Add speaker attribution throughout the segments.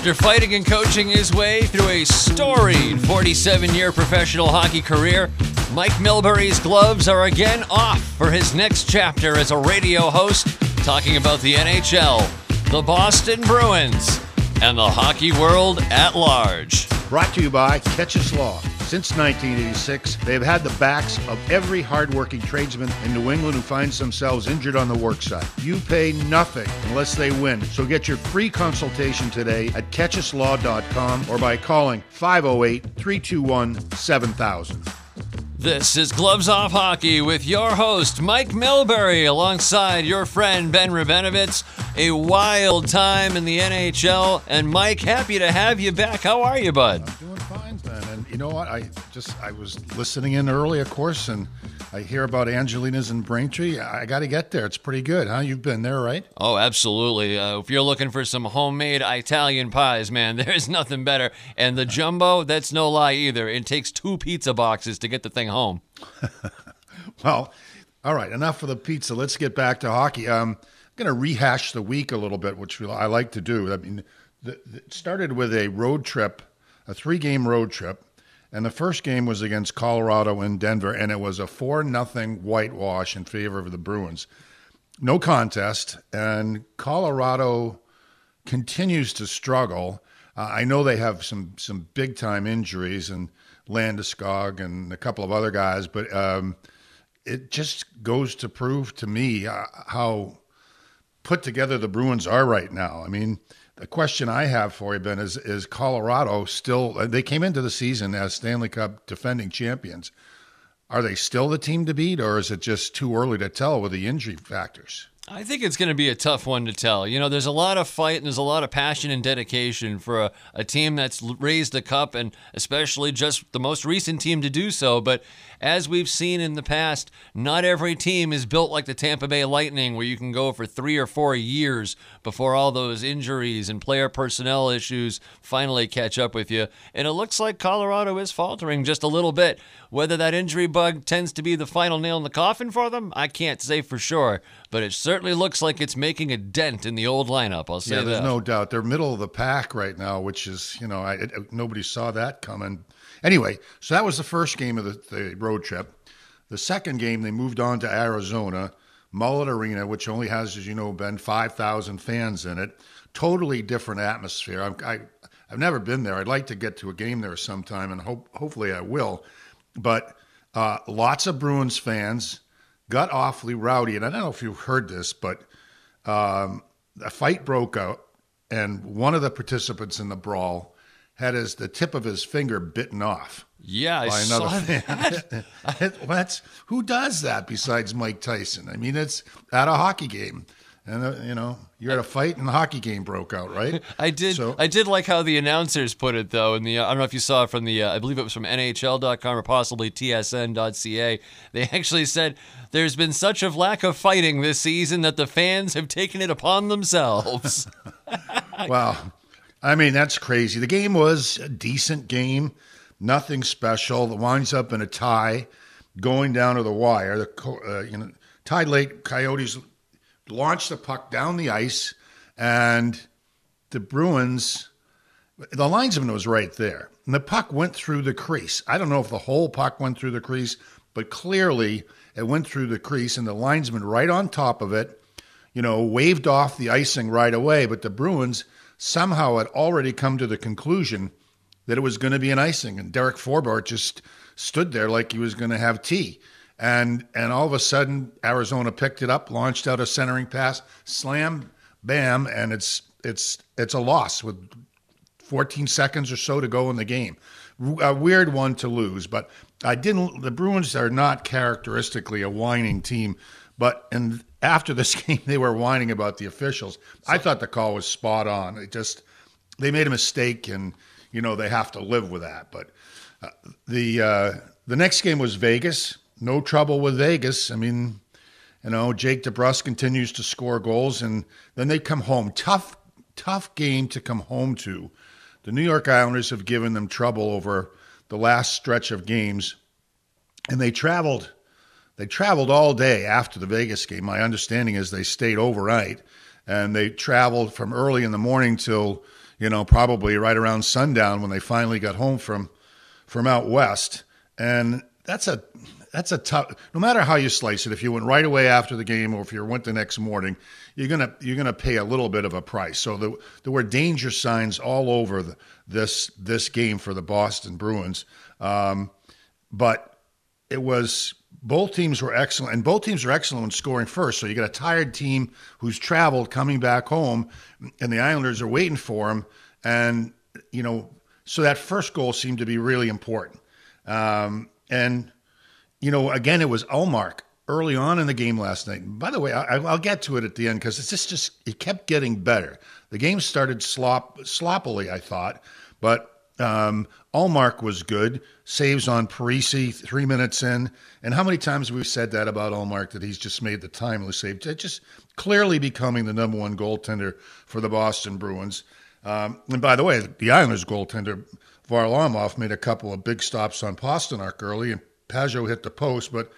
Speaker 1: After fighting and coaching his way through a storied 47 year professional hockey career, Mike Milbury's gloves are again off for his next chapter as a radio host, talking about the NHL, the Boston Bruins, and the hockey world at large.
Speaker 2: Brought to you by Keches Law. Since 1986, they have had the backs of every hardworking tradesman in New England who finds themselves injured on the worksite. You pay nothing unless they win. So get your free consultation today at kecheslaw.com or by calling 508 321 7000.
Speaker 1: This is Gloves Off Hockey with your host, Mike Milbury, alongside your friend Ben Rabenovitz. A wild time in the NHL. And Mike, happy to have you back. How are you, bud?
Speaker 2: Know what? I just I was listening in early, of course, and I hear about Angelina's in Braintree. I got to get there. It's pretty good, huh? You've been there, right?
Speaker 1: Oh, absolutely. Uh, if you're looking for some homemade Italian pies, man, there's nothing better. And the jumbo, that's no lie either. It takes two pizza boxes to get the thing home.
Speaker 2: well, all right. Enough for the pizza. Let's get back to hockey. Um, I'm going to rehash the week a little bit, which I like to do. I mean, the, the, it started with a road trip, a three-game road trip and the first game was against Colorado in Denver, and it was a 4 nothing whitewash in favor of the Bruins. No contest, and Colorado continues to struggle. Uh, I know they have some, some big time injuries, and Landeskog and a couple of other guys, but um, it just goes to prove to me uh, how put together the Bruins are right now. I mean, the question I have for you, Ben, is is Colorado still? They came into the season as Stanley Cup defending champions. Are they still the team to beat, or is it just too early to tell with the injury factors?
Speaker 1: I think it's going to be a tough one to tell. You know, there's a lot of fight and there's a lot of passion and dedication for a, a team that's raised the cup and especially just the most recent team to do so. But as we've seen in the past, not every team is built like the Tampa Bay Lightning, where you can go for three or four years before all those injuries and player personnel issues finally catch up with you. And it looks like Colorado is faltering just a little bit. Whether that injury bug tends to be the final nail in the coffin for them, I can't say for sure. But it certainly looks like it's making a dent in the old lineup. I'll say
Speaker 2: yeah, there's
Speaker 1: that.
Speaker 2: no doubt. They're middle of the pack right now, which is, you know, I, it, nobody saw that coming. Anyway, so that was the first game of the, the road trip. The second game, they moved on to Arizona, Mullet Arena, which only has, as you know, Ben, 5,000 fans in it. Totally different atmosphere. I'm, I, I've never been there. I'd like to get to a game there sometime, and hope, hopefully I will. But uh, lots of Bruins fans got awfully rowdy. And I don't know if you've heard this, but um, a fight broke out, and one of the participants in the brawl had his the tip of his finger bitten off.
Speaker 1: Yeah, I
Speaker 2: another
Speaker 1: saw that.
Speaker 2: That's who does that besides Mike Tyson? I mean, it's at a hockey game, and uh, you know you're at a fight and the hockey game broke out, right?
Speaker 1: I did.
Speaker 2: So-
Speaker 1: I did like how the announcers put it though. In the uh, I don't know if you saw it from the uh, I believe it was from NHL.com or possibly TSN.ca. They actually said there's been such a lack of fighting this season that the fans have taken it upon themselves.
Speaker 2: Wow. I mean, that's crazy. The game was a decent game, nothing special. It winds up in a tie, going down to the wire. The uh, you know Tide Lake Coyotes launched the puck down the ice, and the Bruins. The linesman was right there, and the puck went through the crease. I don't know if the whole puck went through the crease, but clearly it went through the crease, and the linesman right on top of it, you know, waved off the icing right away. But the Bruins somehow had already come to the conclusion that it was going to be an icing, and Derek Forbort just stood there like he was going to have tea. And and all of a sudden, Arizona picked it up, launched out a centering pass, slam, bam, and it's it's it's a loss with 14 seconds or so to go in the game. A weird one to lose, but I didn't. The Bruins are not characteristically a whining team, but and after this game, they were whining about the officials. I thought the call was spot on. It just they made a mistake, and you know they have to live with that. But uh, the uh, the next game was Vegas. No trouble with Vegas. I mean, you know, Jake DeBrusk continues to score goals, and then they come home. Tough, tough game to come home to. The New York Islanders have given them trouble over the last stretch of games, and they traveled. They traveled all day after the Vegas game. My understanding is they stayed overnight, and they traveled from early in the morning till you know, probably right around sundown when they finally got home from from out west. And that's a that's a tough. No matter how you slice it, if you went right away after the game or if you went the next morning, you're gonna you're gonna pay a little bit of a price. So the, there were danger signs all over the, this this game for the Boston Bruins, um, but it was both teams were excellent, and both teams are excellent in scoring first. So you got a tired team who's traveled coming back home, and the Islanders are waiting for them, and you know, so that first goal seemed to be really important. Um, and you know, again, it was Ullmark early on in the game last night. By the way, I, will get to it at the end because it's just, just it kept getting better. The game started slop sloppily, I thought, but um, was good. Saves on Parise three minutes in. And how many times have we've said that about Ullmark that he's just made the timely save? Just clearly becoming the number one goaltender for the Boston Bruins. Um, and by the way, the Islanders goaltender Varlamov made a couple of big stops on Pastrnak early, and Pageau hit the post, but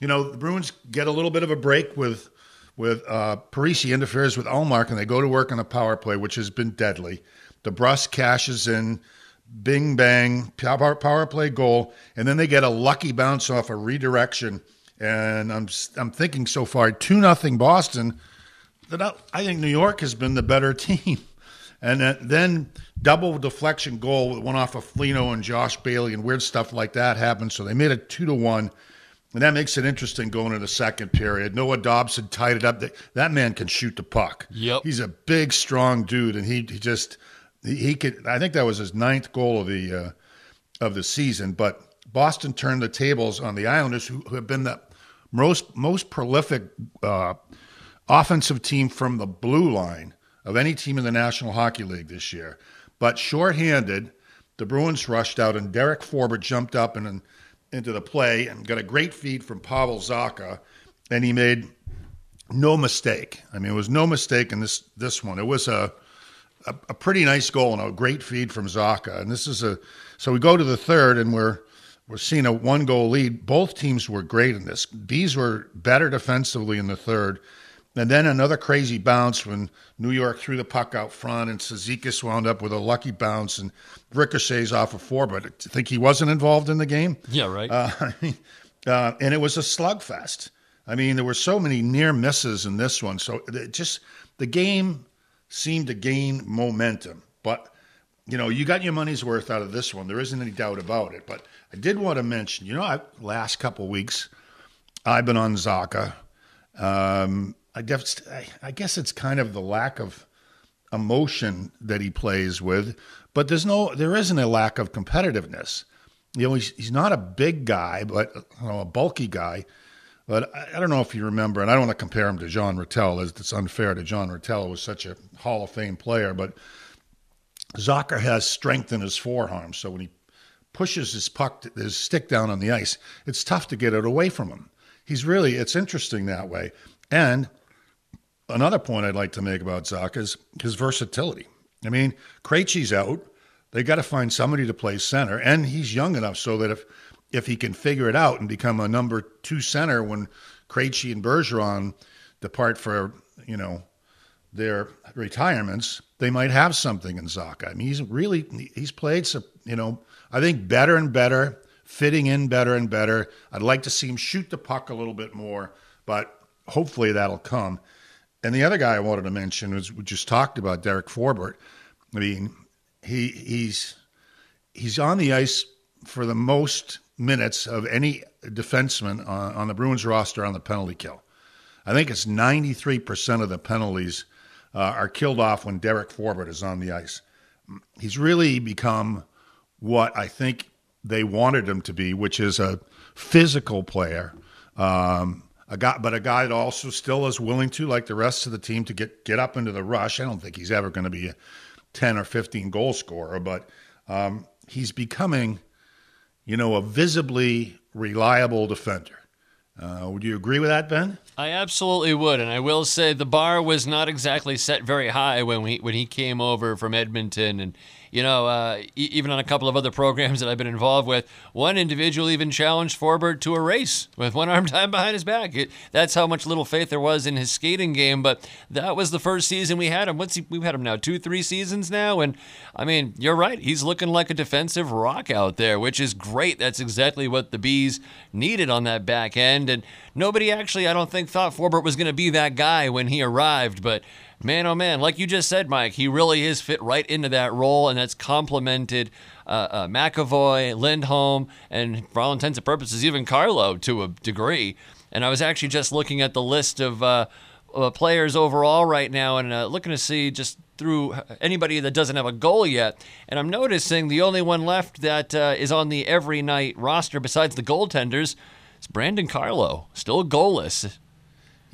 Speaker 2: you know the Bruins get a little bit of a break with with uh, Parise interferes with Ullmark, and they go to work on a power play, which has been deadly. DeBrusk cashes in, bing bang, power, power play goal, and then they get a lucky bounce off a redirection. And I'm I'm thinking so far two nothing Boston. That I, I think New York has been the better team. And then double deflection goal, that went off of Foligno and Josh Bailey, and weird stuff like that happened. So they made it two to one. And that makes it interesting going into the second period. Noah Dobson tied it up. That man can shoot the puck.
Speaker 1: Yep.
Speaker 2: He's a big, strong dude, and he, he just he, he could. I think that was his ninth goal of the uh, of the season. But Boston turned the tables on the Islanders, who, who have been the most most prolific uh, offensive team from the blue line of any team in the National Hockey League this year. But shorthanded, the Bruins rushed out, and Derek Forbort jumped up and, into the play and got a great feed from Pavel Zacha, and he made no mistake. I mean, it was no mistake in this this one. It was a a, a pretty nice goal and a great feed from Zacha. And this is a so we go to the third, and we're we're seeing a one goal lead. Both teams were great in this. Bees were better defensively in the third, and then another crazy bounce when New York threw the puck out front and Cizikas wound up with a lucky bounce and ricochets off of four. But I think he wasn't involved in the game.
Speaker 1: Yeah, right.
Speaker 2: Uh, uh, and it was a slugfest. I mean, there were so many near misses in this one. So it just the game seemed to gain momentum. But you know, you got your money's worth out of this one. There isn't any doubt about it. But I did want to mention, you know, I, last couple weeks I've been on Zacha. Um, I guess I guess it's kind of the lack of emotion that he plays with, but there's no there isn't a lack of competitiveness. You know, he's he's not a big guy, but you know, a bulky guy. But I, I, don't know if you remember, and I don't want to compare him to Jean Ratelle, as it's unfair to Jean Ratelle, who was such a Hall of Fame player. But Zacha has strength in his forearm, so when he pushes his puck, his stick down on the ice, it's tough to get it away from him. He's really, it's interesting that way. And another point I'd like to make about Zacha is his versatility. I mean, Krejci's out. They got to find somebody to play center, and he's young enough so that if if he can figure it out and become a number two center when Krejci and Bergeron depart for you know their retirements, they might have something in Zacha. I mean, he's really he's played so you know I think better and better, fitting in better and better. I'd like to see him shoot the puck a little bit more, but hopefully that'll come. And the other guy I wanted to mention was we just talked about Derek Forbort. I mean, he he's he's on the ice for the most minutes of any defenseman on, on the Bruins roster on the penalty kill. I think it's 93% of the penalties uh, are killed off when Derek Forbort is on the ice. He's really become what I think they wanted him to be, which is a physical player. Um, a guy, but a guy that also still is willing to, like the rest of the team, to get get up into the rush. I don't think he's ever going to be a ten or fifteen goal scorer, but um, he's becoming, you know, a visibly reliable defender. Uh, would you agree with that, Ben?
Speaker 1: I absolutely would, and I will say the bar was not exactly set very high when we when he came over from Edmonton, and you know, uh, e- even on a couple of other programs that I've been involved with, one individual even challenged Forbort to a race with one arm tied behind his back. It, that's how much little faith there was in his skating game. But that was the first season we had him. What's he, we've had him now two, three seasons now, and I mean, you're right. He's looking like a defensive rock out there, which is great. That's exactly what the bees needed on that back end, and nobody actually, I don't think, thought Forbort was going to be that guy when he arrived, but man, oh man, like you just said, Mike, he really is fit right into that role, and that's complemented uh, uh, McAvoy, Lindholm, and for all intents and purposes, even Carlo to a degree. And I was actually just looking at the list of uh, uh players overall right now and uh, looking to see just through anybody that doesn't have a goal yet. And I'm noticing the only one left that uh, is on the every night roster besides the goaltenders is Brandon Carlo, still goalless.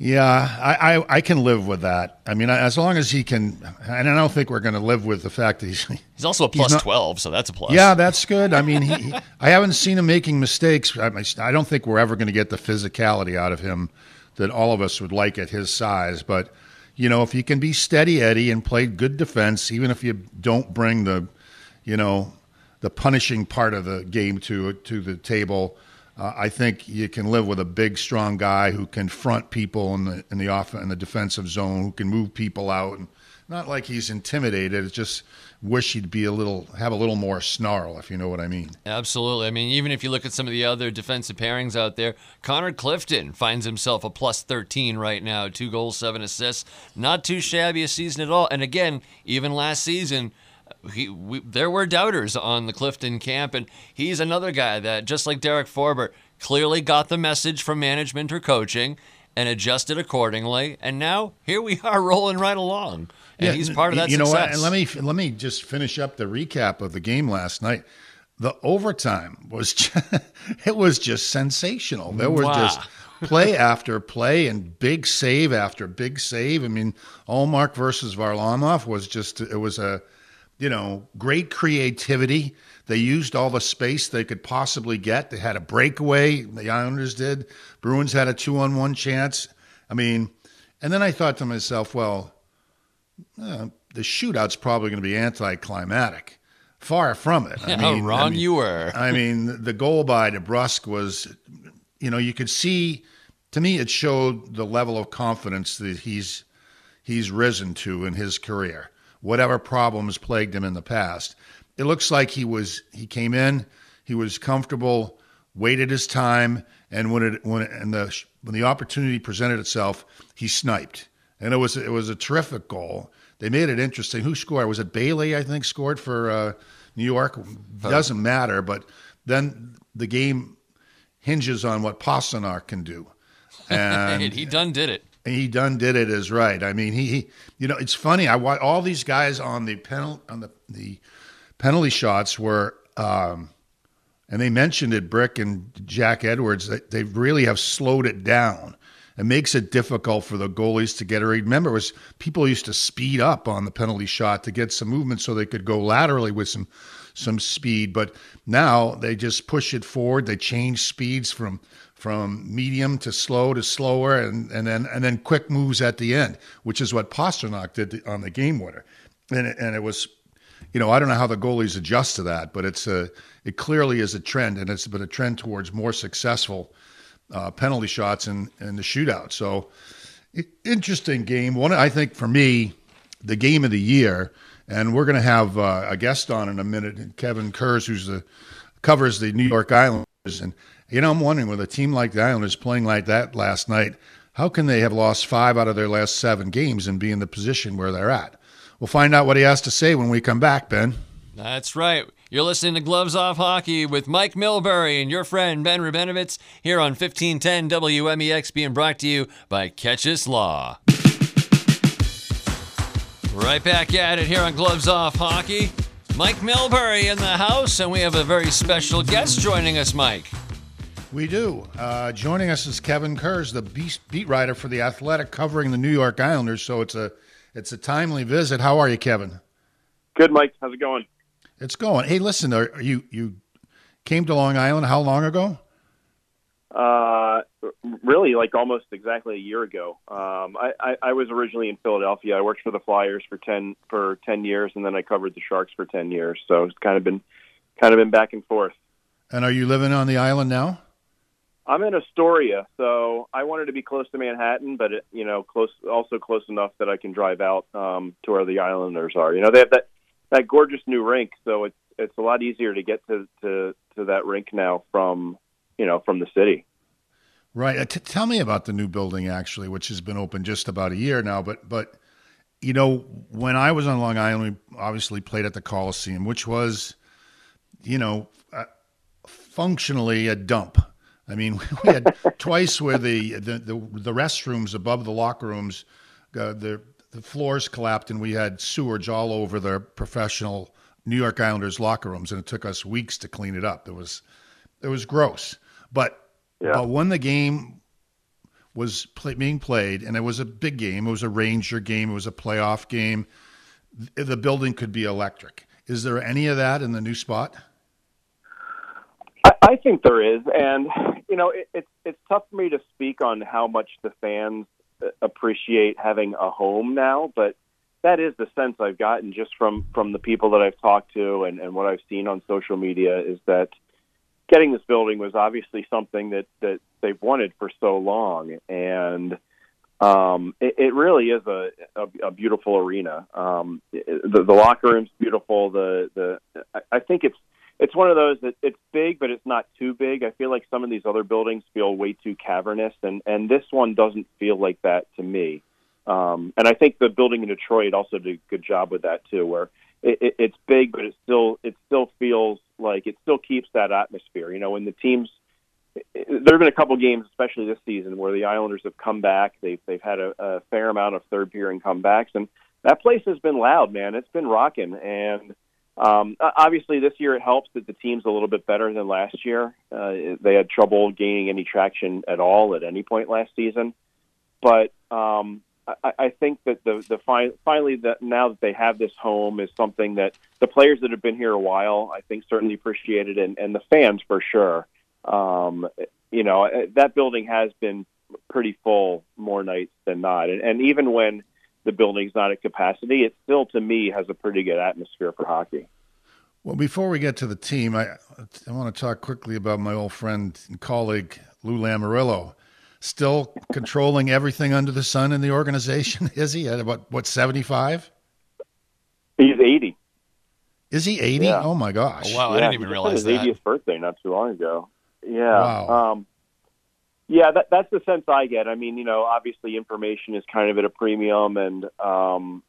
Speaker 2: Yeah, I, I, I, can live with that. I mean, as long as he can, and I don't think we're going to live with the fact that he's
Speaker 1: he's also a plus not, twelve, so that's a plus.
Speaker 2: Yeah, that's good. I mean, he, he, I haven't seen him making mistakes. I, I don't think we're ever going to get the physicality out of him that all of us would like at his size. But you know, if he can be steady Eddie and play good defense, even if you don't bring the, you know, the punishing part of the game to to the table uh, I think you can live with a big, strong guy who can front people in the in the off in the defensive zone, who can move people out, and not like he's intimidated. It's just wish he'd be a little have a little more snarl, if you know what I mean.
Speaker 1: Absolutely. I mean, even if you look at some of the other defensive pairings out there, Connor Clifton finds himself a plus 13 right now, two goals, seven assists, not too shabby a season at all. And again, even last season he, we, there were doubters on the Clifton camp, and he's another guy that, just like Derek Forbort, clearly got the message from management or coaching and adjusted accordingly. And now here we are rolling right along, and yeah, he's part of that.
Speaker 2: You
Speaker 1: success.
Speaker 2: know what? And let me let me just finish up the recap of the game last night. The overtime was just, it was just sensational. There was wow. just play after play and big save after big save. I mean, Ullmark versus Varlamov was just it was a you know, great creativity. They used all the space they could possibly get. They had a breakaway, the Islanders did. Bruins had a two on one chance. I mean, and then I thought to myself, well, uh, the shootout's probably going to be anticlimactic. Far from it.
Speaker 1: I How wrong
Speaker 2: I mean,
Speaker 1: you were.
Speaker 2: I mean, the goal by DeBrusk was, you know, you could see. To me, it showed the level of confidence that he's he's risen to in his career whatever problems plagued him in the past. It looks like he was he came in, he was comfortable, waited his time, and when it when and the when the opportunity presented itself, he sniped, and it was it was a terrific goal. They made it interesting. Who scored? Was it Bailey? I think scored for uh, New York. Doesn't matter, but then the game hinges on what Pastrnak can do.
Speaker 1: And he done did it
Speaker 2: he done did it as right. I mean, he, he you know, it's funny. I watch all these guys on the penalty on the the penalty shots were, um, and they mentioned it. Brick and Jack Edwards. That they really have slowed it down. It makes it difficult for the goalies to get a read. Remember, it was people used to speed up on the penalty shot to get some movement so they could go laterally with some some speed. But now they just push it forward. They change speeds from from medium to slow to slower, and, and then and then quick moves at the end, which is what Pastrnak did on the game winner. And it, and it was, you know, I don't know how the goalies adjust to that, but it's a it clearly is a trend, and it's been a trend towards more successful uh, penalty shots in in the shootout. So interesting game. One, I think for me, the game of the year, and we're going to have uh, a guest on in a minute, Kevin Kurz, who's the covers the New York Islanders, and you know, I'm wondering with a team like the Islanders playing like that last night, how can they have lost five out of their last seven games and be in the position where they're at? We'll find out what he has to say when we come back, Ben.
Speaker 1: That's right. You're listening to Gloves Off Hockey with Mike Milbury and your friend Ben Rubenovitz here on 1510 WMEX, being brought to you by Keches Law. Right back at it here on Gloves Off Hockey. Mike Milbury in the house, and we have a very special guest joining us, Mike.
Speaker 2: We do. Uh, joining us is Kevin Kurz, the beat, beat writer for the Athletic, covering the New York Islanders. So it's a it's a timely visit. How are you, Kevin?
Speaker 3: Good, Mike. How's it going?
Speaker 2: It's going. Hey, listen, are, you you came to Long Island how long ago?
Speaker 3: Uh, really, like almost exactly a year ago. Um, I, I, I was originally in Philadelphia. I worked for the Flyers for ten for ten years, and then I covered the Sharks for ten years. So it's kind of been kind of been back and forth.
Speaker 2: And are you living on the island now?
Speaker 3: I'm in Astoria, so I wanted to be close to Manhattan, but it, you know, close also close enough that I can drive out um, to where the Islanders are. You know, they have that that gorgeous new rink, so it's it's a lot easier to get to to to that rink now from you know from the city.
Speaker 2: Right. Uh, t- tell me about the new building actually, which has been open just about a year now. But but you know, when I was on Long Island, we obviously played at the Coliseum, which was, you know, uh, functionally a dump. I mean, we had twice where the, the the, the restrooms above the locker rooms, uh, the the floors collapsed, and we had sewage all over the professional New York Islanders locker rooms, and it took us weeks to clean it up. It was it was gross, but yeah. but when the game was play, being played, and it was a big game, it was a Ranger game, it was a playoff game. The building could be electric. Is there any of that in the new spot?
Speaker 3: I, I think there is, and you know, it, it's it's tough for me to speak on how much the fans appreciate having a home now, but that is the sense I've gotten just from from the people that I've talked to and, and what I've seen on social media is that getting this building was obviously something that that they've wanted for so long, and um, it, it really is a, a, a beautiful arena. Um, the, the locker room's beautiful. The the I think it's it's one of those that it's big, but it's not too big. I feel like some of these other buildings feel way too cavernous, and and this one doesn't feel like that to me. Um, and I think the building in Detroit also did a good job with that too, where it, it, it's big, but it still it still feels like it still keeps that atmosphere. You know, when the teams there have been a couple games, especially this season, where the Islanders have come back. They've they've had a, a fair amount of third period comebacks, and that place has been loud, man. It's been rocking, and um, obviously this year it helps that the team's a little bit better than last year. Uh, they had trouble gaining any traction at all at any point last season, but um, I, I think that the the fi- finally that now that they have this home is something that the players that have been here a while I think certainly appreciate it, and, and the fans for sure. Um, you know uh, that building has been pretty full more nights than not, and, and even when the building's not at capacity, it still to me has a pretty good atmosphere for hockey.
Speaker 2: Well, before we get to the team, I I want to talk quickly about my old friend and colleague Lou Lamoriello still controlling everything under the sun in the organization? Is he at about what seventy five?
Speaker 3: He's eighty.
Speaker 2: Is he eighty? Yeah. Oh my gosh!
Speaker 1: Oh, wow, yeah, I didn't even realize
Speaker 3: his
Speaker 1: that.
Speaker 3: His 80th birthday not too long ago. Yeah.
Speaker 2: Wow.
Speaker 3: Um, yeah, that, that's the sense I get. I mean, you know, obviously information is kind of at a premium, and um,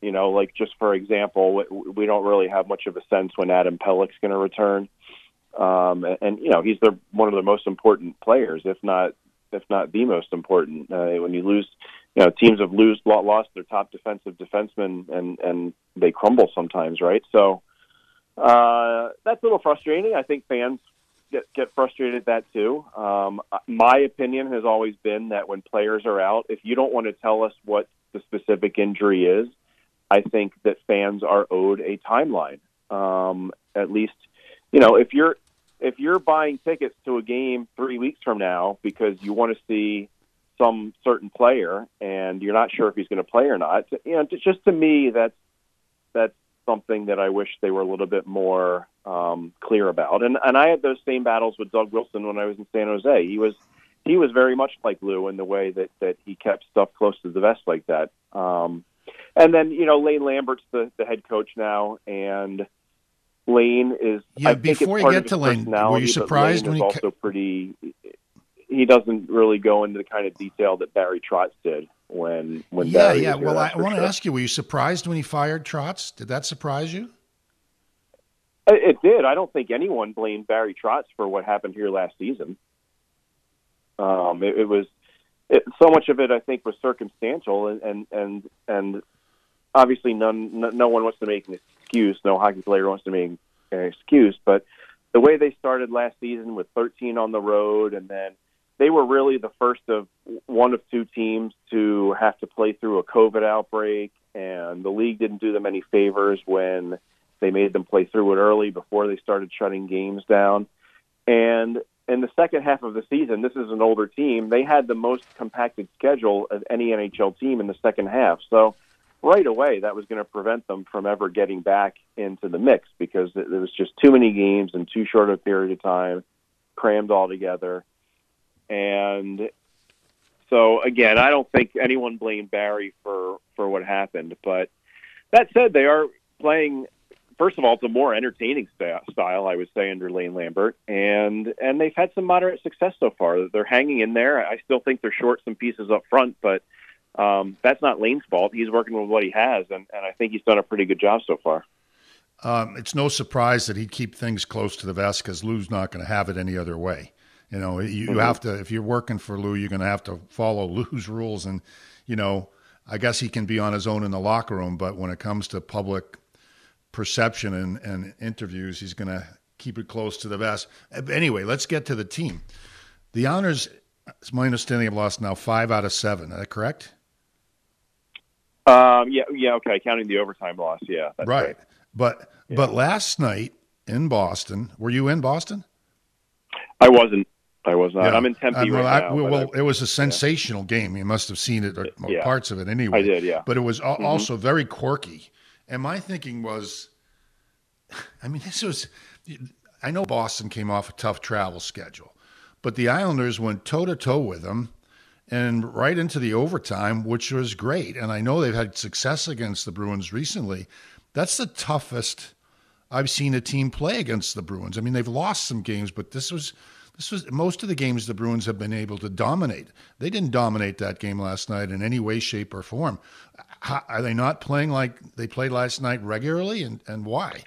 Speaker 3: you know, like just for example, we don't really have much of a sense when Adam Pelech's going to return. Um, and, and you know, he's the one of the most important players, if not if not the most important. Uh, when you lose, you know, teams have lose lost their top defensive defenseman, and and they crumble sometimes, right? So uh, that's a little frustrating. I think fans get get frustrated at that too. Um, my opinion has always been that when players are out, if you don't want to tell us what the specific injury is, I think that fans are owed a timeline. Um, at least, you know, if you're if you're buying tickets to a game three weeks from now because you want to see some certain player and you're not sure if he's going to play or not, you know, just to me, that's that's something that I wish they were a little bit more um, clear about. And and I had those same battles with Doug Wilson when I was in San Jose. He was he was very much like Lou in the way that that he kept stuff close to the vest like that. Um, and then you know Lane Lambert's the the head coach now, and Lane is.
Speaker 2: Yeah, I before you get to Lane, were you surprised
Speaker 3: when
Speaker 2: he
Speaker 3: also pretty? He doesn't really go into the kind of detail that Barry Trotz did when when
Speaker 2: yeah
Speaker 3: Barry
Speaker 2: yeah. Well, I want
Speaker 3: to
Speaker 2: sure. ask you: Were you surprised when he fired Trotz? Did that surprise you?
Speaker 3: It did. I don't think anyone blamed Barry Trotz for what happened here last season. Um, it, it was it, so much of it. I think was circumstantial, and and and, and obviously none no, no one wants to make an excuse. No hockey player wants to make an excuse. But the way they started last season with 13 on the road, and then they were really the first of one of two teams to have to play through a COVID outbreak, and the league didn't do them any favors when they made them play through it early before they started shutting games down. And in the second half of the season, this is an older team. They had the most compacted schedule of any NHL team in the second half. So right away, that was going to prevent them from ever getting back into the mix because there was just too many games in too short a period of time, crammed all together. And so again, I don't think anyone blamed Barry for for what happened. But that said, they are playing. First of all, it's a more entertaining style, I would say, under Lane Lambert, and and they've had some moderate success so far. They're hanging in there. I still think they're short some pieces up front, but um, that's not Lane's fault. He's working with what he has, and, and I think he's done a pretty good job so far.
Speaker 2: Um, it's no surprise that he'd keep things close to the vest because Lou's not going to have it any other way. You know, you, mm-hmm. have to if you're working for Lou, you're going to have to follow Lou's rules, and you know, I guess he can be on his own in the locker room, but when it comes to public perception and, and interviews, he's going to keep it close to the vest. Anyway, let's get to the team. The Islanders, it's my understanding, have lost now five out of seven. Is that correct?
Speaker 3: Um, yeah, yeah, okay. Counting the overtime loss, yeah,
Speaker 2: right. right. But yeah. but last night in Boston, were you in Boston?
Speaker 3: I wasn't. I was not. Yeah. I'm in Tempe well, right I, now.
Speaker 2: Well, it was a sensational yeah. game. You must have seen it, or yeah. parts of it anyway.
Speaker 3: I did, yeah.
Speaker 2: But it was mm-hmm. also very quirky. And my thinking was, I mean, this was. I know Boston came off a tough travel schedule, but the Islanders went toe to toe with them, and right into the overtime, which was great. And I know they've had success against the Bruins recently. That's the toughest I've seen a team play against the Bruins. I mean, they've lost some games, but this was this was most of the games the Bruins have been able to dominate. They didn't dominate that game last night in any way, shape, or form. How, are they not playing like they played last night regularly, and, and why?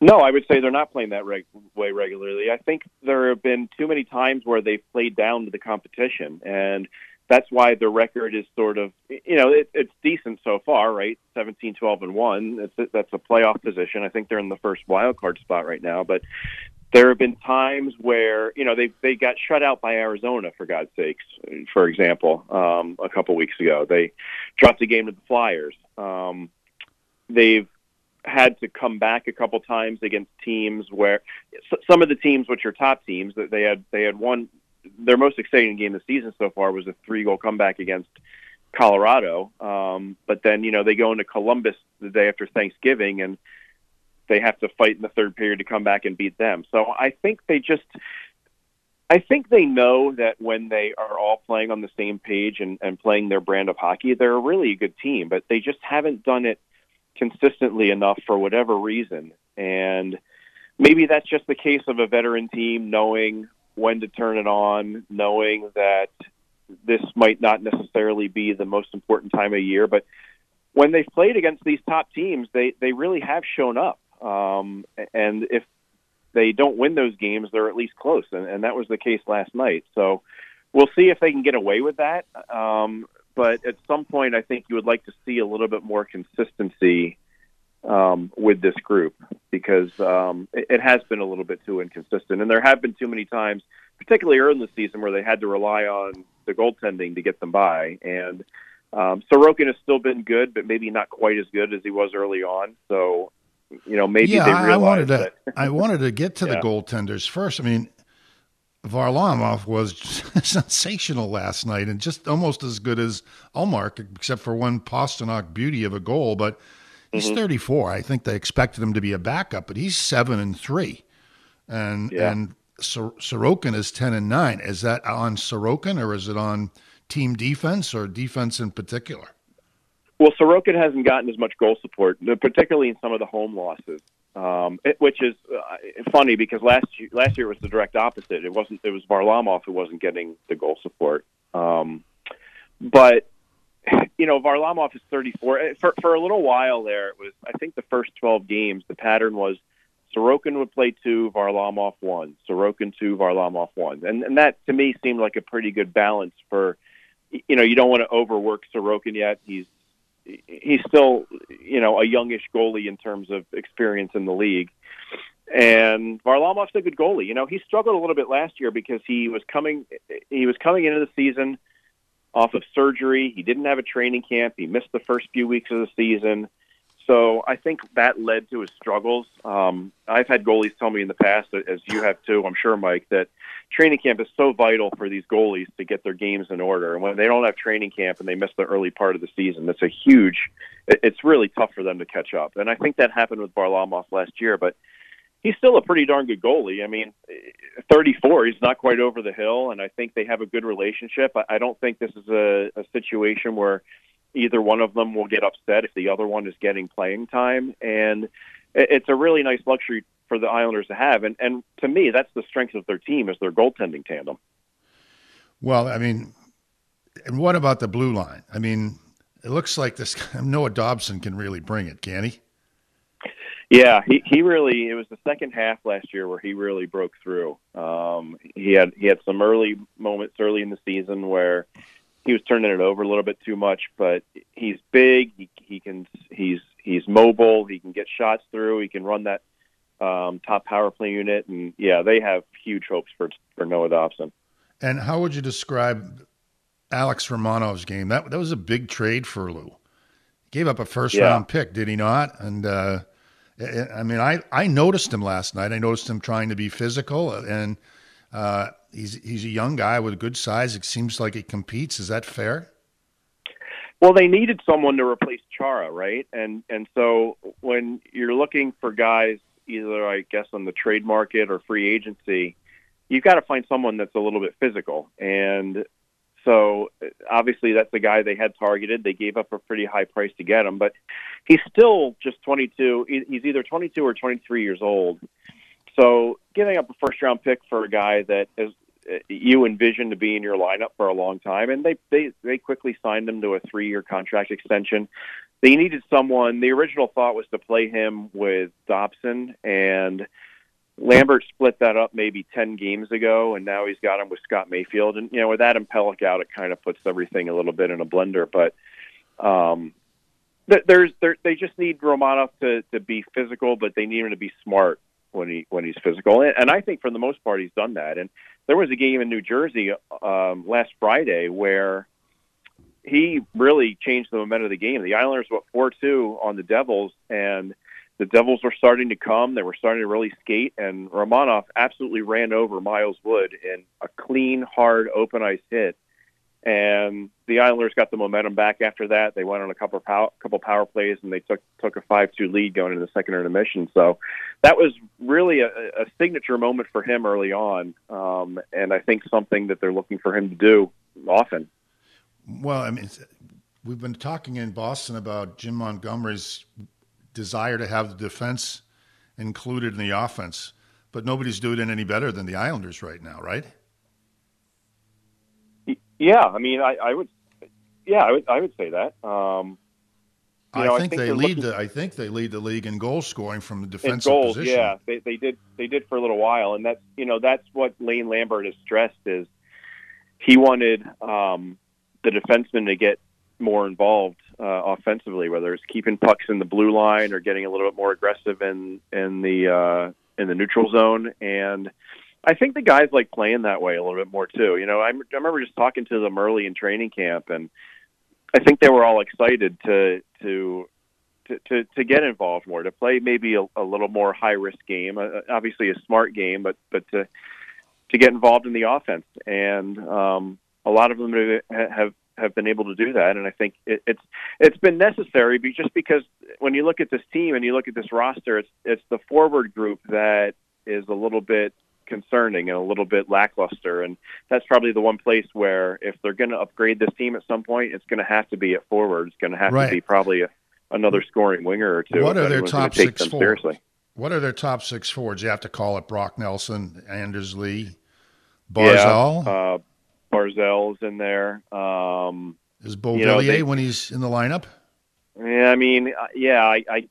Speaker 3: No, I would say they're not playing that reg- way regularly. I think there have been too many times where they've played down to the competition, and that's why the record is sort of, you know, it, it's decent so far, right? 17, 12, and 1. It's, that's a playoff position. I think they're in the first wild card spot right now, but there have been times where you know they they got shut out by Arizona for God's sakes. For example, um, a couple weeks ago they dropped a game to the Flyers. Um, they've had to come back a couple times against teams where some of the teams, which are top teams, that they had they had won their most exciting game of the season so far was a three goal comeback against Colorado. Um, but then you know they go into Columbus the day after Thanksgiving and they have to fight in the third period to come back and beat them. So I think they just I think they know that when they are all playing on the same page and, and playing their brand of hockey, they're a really good team, but they just haven't done it consistently enough for whatever reason. And maybe that's just the case of a veteran team knowing when to turn it on, knowing that this might not necessarily be the most important time of year, but when they've played against these top teams, they they really have shown up. Um, and if they don't win those games, they're at least close, and, and that was the case last night. So we'll see if they can get away with that. Um, but at some point, I think you would like to see a little bit more consistency um, with this group because um, it, it has been a little bit too inconsistent, and there have been too many times, particularly early in the season, where they had to rely on the goaltending to get them by. And um, Sorokin has still been good, but maybe not quite as good as he was early on. So you know, maybe
Speaker 2: yeah,
Speaker 3: they realized
Speaker 2: I wanted
Speaker 3: to.
Speaker 2: I wanted to get to yeah. the goaltenders first. I mean, Varlamov was sensational last night and just almost as good as Ullmark, except for one Pastrnak beauty of a goal. But he's mm-hmm. 34. I think they expected him to be a backup, but he's seven and three, and yeah. and Sorokin is ten and nine. Is that on Sorokin or is it on team defense or defense in particular?
Speaker 3: Well, Sorokin hasn't gotten as much goal support, particularly in some of the home losses, um, it, which is uh, funny because last year, last year was the direct opposite. It wasn't. It was Varlamov who wasn't getting the goal support. Um, but you know, Varlamov is 34. Eh, for for a little while there, it was. I think the first 12 games, the pattern was Sorokin would play two, Varlamov one, Sorokin two, Varlamov one, and and that to me seemed like a pretty good balance for. You know, you don't want to overwork Sorokin yet. He's he's still, you know, a youngish goalie in terms of experience in the league. And Varlamov's a good goalie. You know, he struggled a little bit last year because he was coming he was coming into the season off of surgery. He didn't have a training camp. He missed the first few weeks of the season. So I think that led to his struggles. Um, I've had goalies tell me in the past, as you have too, I'm sure, Mike, that training camp is so vital for these goalies to get their games in order. And when they don't have training camp and they miss the early part of the season, that's a huge. It's really tough for them to catch up. And I think that happened with Varlamov last year, but he's still a pretty darn good goalie. I mean, 34, he's not quite over the hill, and I think they have a good relationship. I don't think this is a, a situation where either one of them will get upset if the other one is getting playing time, and it's a really nice luxury for the Islanders to have. And and to me, that's the strength of their team is their goaltending tandem.
Speaker 2: Well, I mean, and what about the blue line? I mean, it looks like this Noah Dobson can really bring it, can he?
Speaker 3: Yeah, he he really. It was the second half last year where he really broke through. Um, he had he had some early moments early in the season where he was turning it over a little bit too much, but he's big. He he can he's he's mobile. He can get shots through. He can run that um, top power play unit, and yeah, they have huge hopes for for Noah Dobson.
Speaker 2: And how would you describe Alex Romanov's game? That that was a big trade for Lou. He gave up a first yeah. round pick, did he not? And uh, I mean, I I noticed him last night. I noticed him trying to be physical and. Uh, he's he's a young guy with a good size. It seems like he competes. Is that fair?
Speaker 3: Well, they needed someone to replace Chara, right? And and so when you're looking for guys, either I guess on the trade market or free agency, you've got to find someone that's a little bit physical. And so obviously that's the guy they had targeted. They gave up a pretty high price to get him, but he's still just 22. He's either 22 or 23 years old. So giving up a first round pick for a guy that is you envision to be in your lineup for a long time, and they they they quickly signed him to a three year contract extension. They needed someone. The original thought was to play him with Dobson, and Lambert split that up maybe ten games ago, and now he's got him with Scott Mayfield. And you know, with Adam Pelech out, it kind of puts everything a little bit in a blender. But um, there's there, they just need Romanov to to be physical, but they need him to be smart when he when he's physical. And, and I think for the most part he's done that. And there was a game in New Jersey um, last Friday where he really changed the momentum of the game. The Islanders went four two on the Devils, and the Devils were starting to come. They were starting to really skate, and Romanov absolutely ran over Miles Wood in a clean, hard, open ice hit and the Islanders got the momentum back after that. They went on a couple power, couple power plays, and they took took a five two lead going into the second intermission. So that was really a, a signature moment for him early on, um, and I think something that they're looking for him to do often.
Speaker 2: Well, I mean, we've been talking in Boston about Jim Montgomery's desire to have the defense included in the offense, but nobody's doing it any better than the Islanders right now, right?
Speaker 3: Yeah, I mean, I, I would, yeah, I would, I would say that. Um,
Speaker 2: you know, I, think I, think they lead looking, the. I think they lead the league in goal scoring from the defensive
Speaker 3: goals,
Speaker 2: position.
Speaker 3: Yeah, they, they did. They did for a little while, and that's you know that's what Lane Lambert has stressed is he wanted um, the defenseman to get more involved uh, offensively, whether it's keeping pucks in the blue line or getting a little bit more aggressive in in the uh, in the neutral zone, and I think the guys like playing that way a little bit more too. You know, I, I remember just talking to them early in training camp, and I think they were all excited to to to to, to get involved more, to play maybe a, a little more high risk game, uh, obviously a smart game, but but to to get involved in the offense, and um, a lot of them have have been able to do that, and I think it, it's it's been necessary, just because when you look at this team and you look at this roster, it's it's the forward group that is a little bit concerning and a little bit lackluster. And that's probably the one place where if they're going to upgrade this team at some point, it's going to have to be at forward. It's going to have right. to be probably a, another scoring winger or two.
Speaker 2: What are their top six forwards? Seriously. What are their top six forwards? You have to call it Brock Nelson, Anders Lee, Barzal.
Speaker 3: Yeah, uh, Barzal's in there. Um,
Speaker 2: Is Beauvillier when he's in the lineup?
Speaker 3: Yeah, I mean, uh, yeah, I. I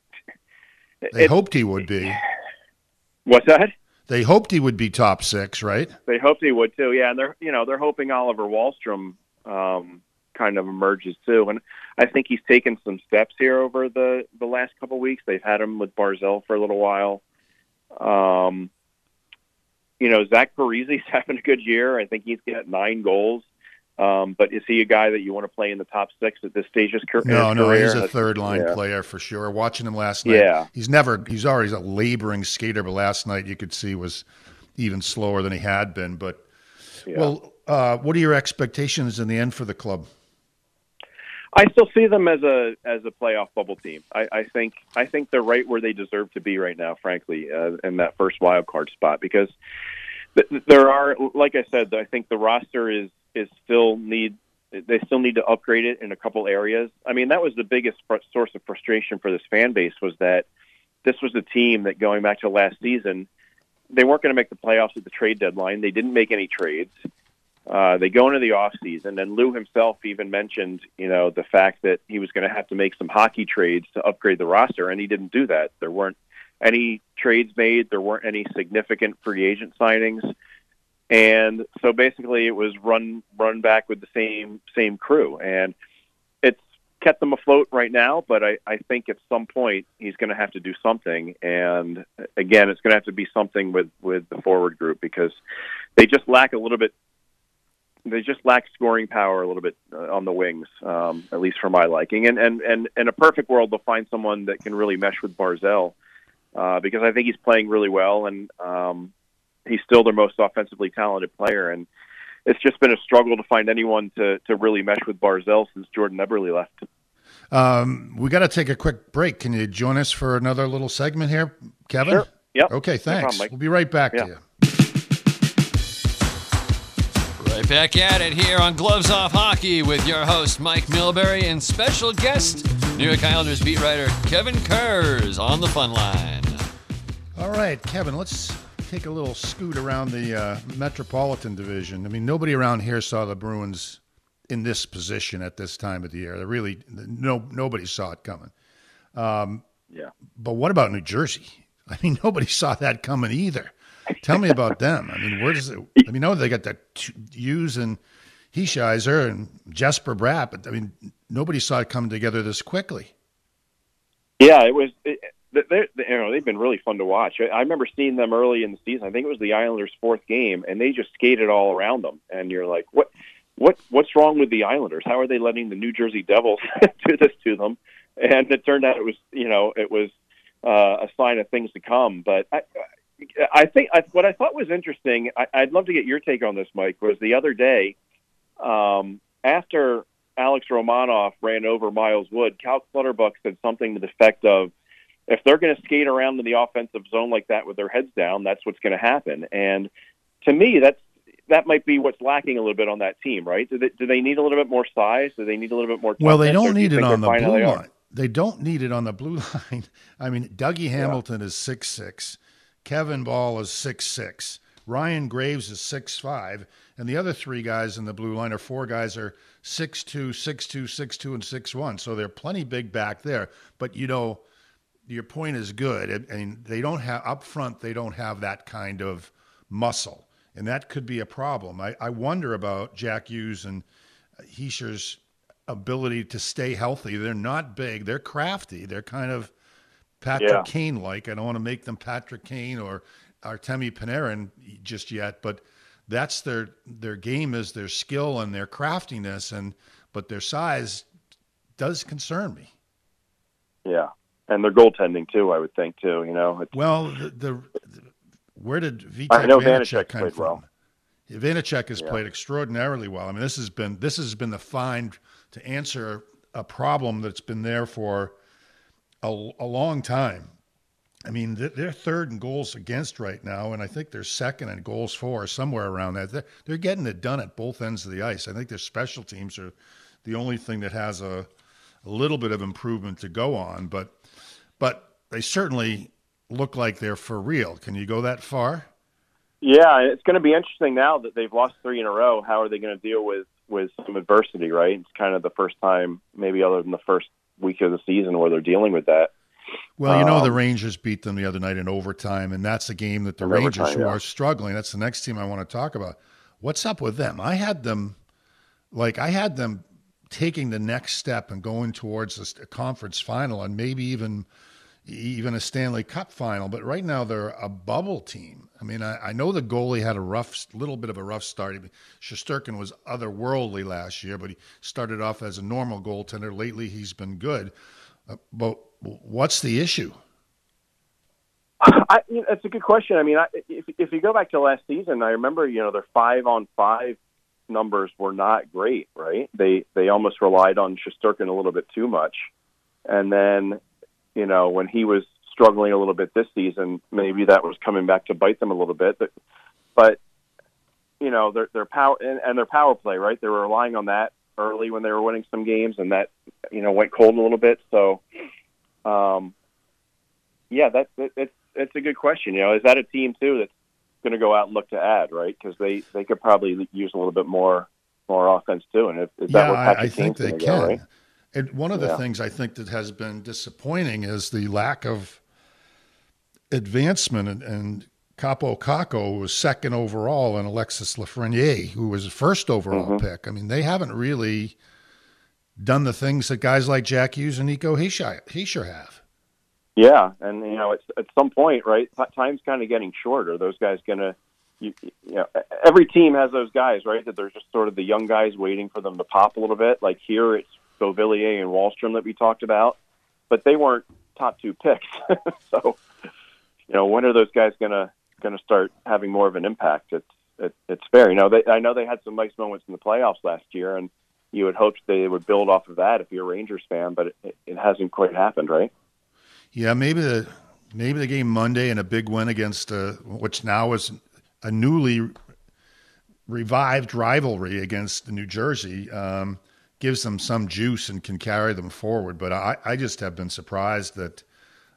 Speaker 2: they hoped he would be.
Speaker 3: What's that?
Speaker 2: They hoped he would be top six, right?
Speaker 3: They hoped he would too. Yeah, and they're you know they're hoping Oliver Wahlstrom um, kind of emerges too, and I think he's taken some steps here over the the last couple of weeks. They've had him with Barzal for a little while. Um, you know, Zach Parise's having a good year. I think he's got nine goals. Um, but is he a guy that you want to play in the top six at this stage of his, career?
Speaker 2: No, no, he's a third line
Speaker 3: yeah.
Speaker 2: player for sure. Watching him last night,
Speaker 3: Yeah.
Speaker 2: he's never he's always a laboring skater, but last night you could see was even slower than he had been. But
Speaker 3: Yeah.
Speaker 2: well, uh, what are your expectations in the end for the club?
Speaker 3: I still see them as a as a playoff bubble team. I, I think I think they're right where they deserve to be right now, frankly, uh, in that first wild card spot. Because th- there are, like I said, I think the roster is is still need they still need to upgrade it in a couple areas. I mean, that was the biggest fr- source of frustration for this fan base was that this was a team that going back to last season, they weren't going to make the playoffs at the trade deadline. They didn't make any trades. Uh, they go into the off season, and Lou himself even mentioned, you know, the fact that he was going to have to make some hockey trades to upgrade the roster, and he didn't do that. There weren't any trades made. There weren't any significant free agent signings, and so basically, it was run run back with the same same crew, and it's kept them afloat right now. But I, I think at some point he's going to have to do something, and again, it's going to have to be something with with the forward group because they just lack a little bit they just lack scoring power a little bit uh, on the wings, um, at least for my liking. And and and in a perfect world, they'll find someone that can really mesh with Barzal, uh, because I think he's playing really well, and um, he's still their most offensively talented player. And it's just been a struggle to find anyone to to really mesh with Barzal since Jordan Eberle left.
Speaker 2: Um, we got to take a quick break. Can you join us for another little segment here, Kevin?
Speaker 3: Sure. Yep.
Speaker 2: Okay, thanks.
Speaker 3: problem,
Speaker 2: we'll be right back
Speaker 3: Yeah.
Speaker 2: to you.
Speaker 1: Right back at it here on Gloves Off Hockey with your host, Mike Milbury, and special guest, New York Islanders beat writer Kevin Kurz on the fun line.
Speaker 2: All right, Kevin, let's take a little scoot around the uh, Metropolitan Division. I mean, nobody around here saw the Bruins in this position at this time of the year. They really, no, nobody saw it coming.
Speaker 3: Yeah.
Speaker 2: But what about New Jersey? I mean, nobody saw that coming either. Tell me about them. I mean, where does it? I mean, no, they got that Hughes and Hischier and Jesper Bratt, but I mean, nobody saw it come together this quickly.
Speaker 3: Yeah, it was. It, they're, they, you know, they've been really fun to watch. I, I remember seeing them early in the season. I think it was the Islanders' fourth game, and they just skated all around them. And you're like, what, what, what's wrong with the Islanders? How are they letting the New Jersey Devils do this to them? And it turned out it was, you know, it was uh, a sign of things to come. But I, I think I, what I thought was interesting. I, I'd love to get your take on this, Mike. Was the other day um, after Alex Romanov ran over Miles Wood, Cal Clutterbuck said something to the effect of, "If they're going to skate around in the offensive zone like that with their heads down, that's what's going to happen." And to me, that's that might be what's lacking a little bit on that team, right? Do they, do they need a little bit more size? Do they need a little bit more?
Speaker 2: Well, they don't
Speaker 3: do
Speaker 2: need it on the
Speaker 3: they're fine how
Speaker 2: blue line. They don't need it on the blue line. I mean, Dougie Hamilton is six six, Kevin Bahl is six six, Ryan Graves is six five, and the other three guys in the blue line are four guys are six two, six two, six two, and six one. So they're plenty big back there. But you know, your point is good. I mean, they don't have up front. They don't have that kind of muscle, and that could be a problem. I, I wonder about Jack Hughes and Hischier's ability to stay healthy. They're not big. They're crafty. They're kind of Patrick
Speaker 3: Yeah.
Speaker 2: Kane like. I don't want to make them Patrick Kane or Artemi Panarin just yet, but that's their their game is their skill and their craftiness and but their size does concern me.
Speaker 3: Yeah, and their goaltending too. I would think too. You know,
Speaker 2: Well, the, the, where did Vitek
Speaker 3: I know
Speaker 2: Vanecek
Speaker 3: Vanecek
Speaker 2: come from?
Speaker 3: well.
Speaker 2: Vanecek has
Speaker 3: Yeah.
Speaker 2: played extraordinarily well. I mean, this has been this has been the find to answer a problem that's been there for a, a long time. I mean, they're, they're third in goals against right now, and I think they're second in goals for, somewhere around that. They're, they're getting it done at both ends of the ice. I think their special teams are the only thing that has a, a little bit of improvement to go on, but but they certainly look like they're for real. Can you go that far?
Speaker 3: Yeah, it's going to be interesting now that they've lost three in a row. How are they going to deal with with some adversity? Right, it's kind of the first time, maybe other than the first week of the season, where they're dealing with that.
Speaker 2: Well, you know, the
Speaker 3: Um,
Speaker 2: Rangers beat them the other night in overtime, and that's a game that the Rangers,
Speaker 3: overtime,
Speaker 2: who
Speaker 3: yeah.
Speaker 2: are struggling, that's the next team I want to talk about. What's up with them? I had them, like, I had them taking the next step and going towards a, conference final and maybe even, even a Stanley Cup final. But right now they're a bubble team. I mean, I, I know the goalie had a rough, little bit of a rough start. Shesterkin was otherworldly last year, but he started off as a normal goaltender. Lately, he's been good. Uh, but what's the issue?
Speaker 3: I, you know, that's a good question. I mean, I, if if you go back to last season, I remember you know their five on five numbers were not great. Right? They they almost relied on Shesterkin a little bit too much, and then you know when he was struggling a little bit this season, maybe that was coming back to bite them a little bit. But, but you know their their power and, and their power play, right? They were relying on that early when they were winning some games, and that you know went cold a little bit. So, um, yeah, that's it, it's it's a good question. You know, is that a team too that's going to go out and look to add, right? Because they they could probably use a little bit more more offense too. And if, is
Speaker 2: yeah,
Speaker 3: that what Patrick
Speaker 2: I, I think they
Speaker 3: can.
Speaker 2: Go,
Speaker 3: right?
Speaker 2: And one of the
Speaker 3: yeah.
Speaker 2: things I think that has been disappointing is the lack of advancement. And, and Kaapo Kakko was second overall, and Alexis Lafreniere, who was the first overall
Speaker 3: mm-hmm.
Speaker 2: pick. I mean, they haven't really done the things that guys like Jack Hughes and Nico Hischier have.
Speaker 3: Yeah, and you know, it's at some point, right? Time's kind of getting shorter. Those guys gonna, you, you know, every team has those guys, right? That they're just sort of the young guys waiting for them to pop a little bit. Like here, it's Beauvillier and Wahlstrom that we talked about, but they weren't top two picks. so, you know, when are those guys gonna gonna start having more of an impact? It's it, it's fair. You know, they, I know they had some nice moments in the playoffs last year, and you would hope they would build off of that if you're a Rangers fan, but it, it hasn't quite happened, right?
Speaker 2: Yeah, maybe the maybe the game Monday and a big win against uh, which now is a newly revived rivalry against New Jersey um, gives them some juice and can carry them forward. But I, I just have been surprised that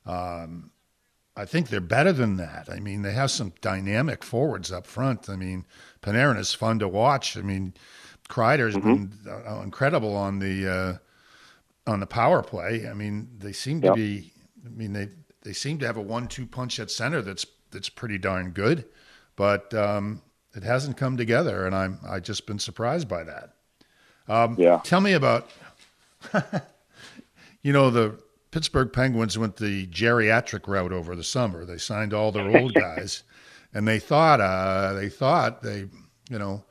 Speaker 2: um, I think they're better than that. I mean, they have some dynamic forwards up front. I mean, Panarin is fun to watch. I mean, Kreider's mm-hmm. been uh, incredible on the uh, on the power play. I mean, they seem to be I mean, they they seem to have a one-two punch at center that's that's pretty darn good, but um, it hasn't come together, and I'm I just been surprised by that. Um,
Speaker 3: yeah.
Speaker 2: Tell me about, you know, the Pittsburgh Penguins went the geriatric route over the summer. They signed all their old guys, and they thought uh, they thought they, you know,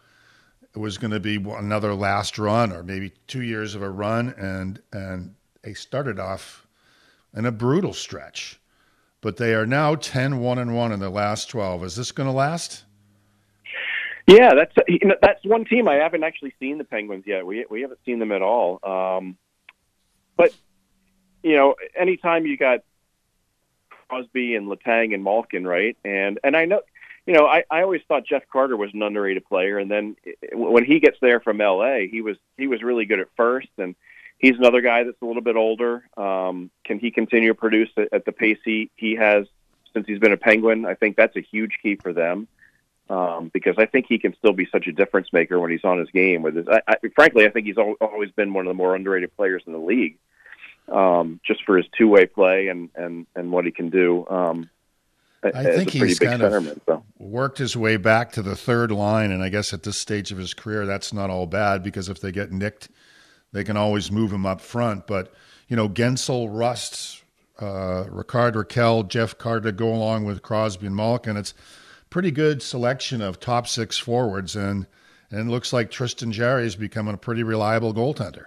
Speaker 2: it was going to be another last run or maybe two years of a run, and and they started off in a brutal stretch. But they are now 10 1 and 1 in the last 12. Is this going to last?
Speaker 3: Yeah, that's you know, that's one team I haven't actually seen the Penguins yet. We we haven't seen them at all. Um, but you know, anytime you got Crosby and Letang and Malkin, right? And and I know, you know, I, I always thought Jeff Carter was an underrated player, and then when he gets there from L.A., he was he was really good at first, and he's another guy that's a little bit older. Um, can he continue to produce at the pace he, he has since he's been a Penguin? I think that's a huge key for them um, because I think he can still be such a difference maker when he's on his game. With his, I, I, frankly, I think he's always been one of the more underrated players in the league, um, just for his two way play and, and, and what he can do. Um,
Speaker 2: I think he's kind of so. worked his way back to the third line, and I guess at this stage of his career, that's not all bad because if they get nicked they can always move him up front. But, you know, Guentzel, Rust, uh, Rickard Rakell, Jeff Carter go along with Crosby and Malkin. It's pretty good selection of top six forwards, and, and it looks like Tristan Jarry is becoming a pretty reliable goaltender.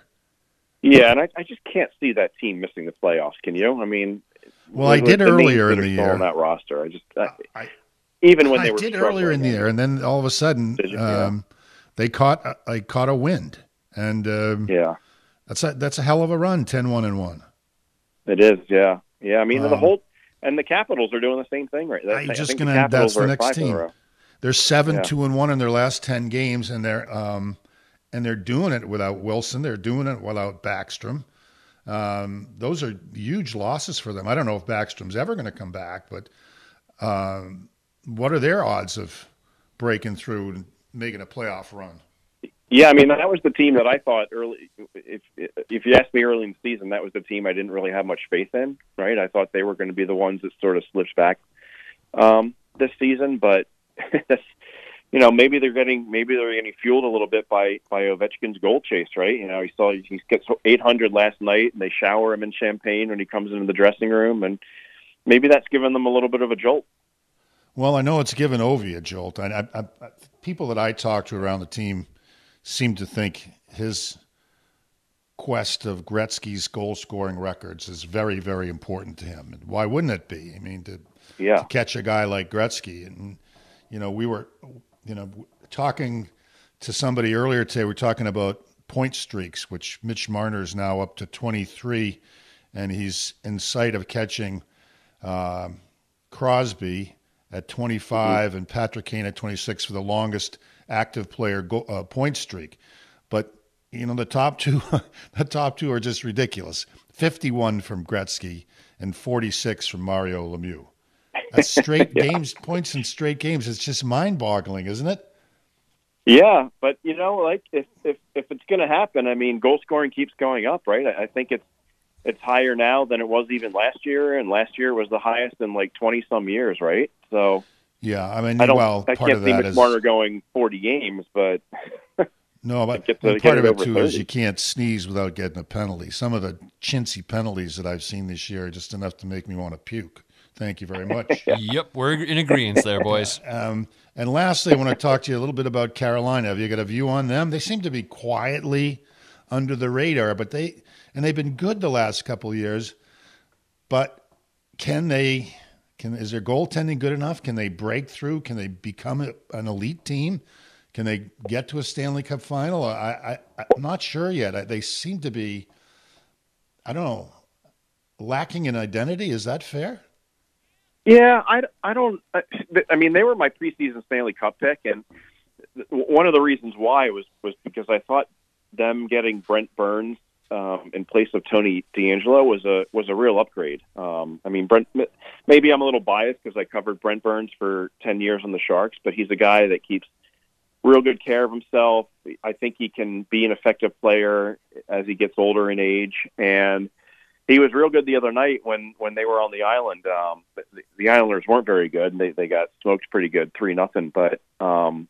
Speaker 3: Yeah, and I, I just can't see that team missing the playoffs. Can you? I mean,
Speaker 2: well, I did earlier in the year
Speaker 3: on that roster. I just I, I, even when
Speaker 2: I
Speaker 3: they were
Speaker 2: did earlier in the year, and then all of a sudden um, they caught I caught a wind and um,
Speaker 3: yeah,
Speaker 2: that's a that's a hell of a run, 10-1 and one.
Speaker 3: It is, yeah, yeah. I mean, um, the whole and the Capitals are doing the same thing right.
Speaker 2: I'm just going to. That's the next team. They're seven yeah. two and one in their last ten games, and they're um, and they're doing it without Wilson. They're doing it without Backstrom. Um, those are huge losses for them. I don't know if Backstrom's ever going to come back, but um, what are their odds of breaking through and making a playoff run?
Speaker 3: Yeah, I mean that was the team that I thought early. If if you asked me early in the season, that was the team I didn't really have much faith in. Right, I thought they were going to be the ones that sort of slipped back um, this season, but you know, maybe they're getting maybe they're getting fueled a little bit by by Ovechkin's goal chase, right? You know, he saw he gets 800 last night, and they shower him in champagne when he comes into the dressing room, and maybe that's given them a little bit of a jolt.
Speaker 2: Well, I know it's given Ovi a jolt. I, people that I talk to around the team seem to think his quest of Gretzky's goal scoring records is very, very important to him. And why wouldn't it be? I mean, to,
Speaker 3: yeah.
Speaker 2: to catch a guy like Gretzky, and you know, we were, you know, talking to somebody earlier today. We are talking about point streaks, which Mitch Marner is now up to 23, and he's in sight of catching uh, Crosby at 25 mm-hmm. and Patrick Kane at 26 for the longest active player go, uh, point streak. But you know the top two, the top two are just ridiculous. 51 from Gretzky and 46 from Mario Lemieux. That's straight yeah. games, points in straight games. It's just mind-boggling, isn't it?
Speaker 3: Yeah, but you know, like if if if it's going to happen, I mean, goal scoring keeps going up, right? I, I think it's it's higher now than it was even last year, and last year was the highest in like twenty some years, right? So
Speaker 2: yeah, I mean, I don't, well,
Speaker 3: I
Speaker 2: can't
Speaker 3: see
Speaker 2: Mitch
Speaker 3: Marner going forty games, but
Speaker 2: no, but to, part of it too 30. is you can't sneeze without getting a penalty. Some of the chintzy penalties that I've seen this year are just enough to make me want to puke. Thank you very much.
Speaker 1: yep, we're in agreement there, boys.
Speaker 2: um, and lastly, I want to talk to you a little bit about Carolina. Have you got a view on them? They seem to be quietly under the radar, but they and they've been good the last couple years. But can they? Can is their goaltending good enough? Can they break through? Can they become a, an elite team? Can they get to a Stanley Cup final? I, I I'm not sure yet. I, they seem to be. I don't know, lacking in identity. Is that fair?
Speaker 3: Yeah, I, I don't. I, I mean, they were my preseason Stanley Cup pick, and one of the reasons why was was because I thought them getting Brent Burns um, in place of Tony DeAngelo was a was a real upgrade. Um, I mean, Brent. Maybe I'm a little biased because I covered Brent Burns for ten years on the Sharks, but he's a guy that keeps real good care of himself. I think he can be an effective player as he gets older in age, and he was real good the other night when when they were on the island. Um, the, the Islanders weren't very good, and they they got smoked pretty good, three nothing. But um,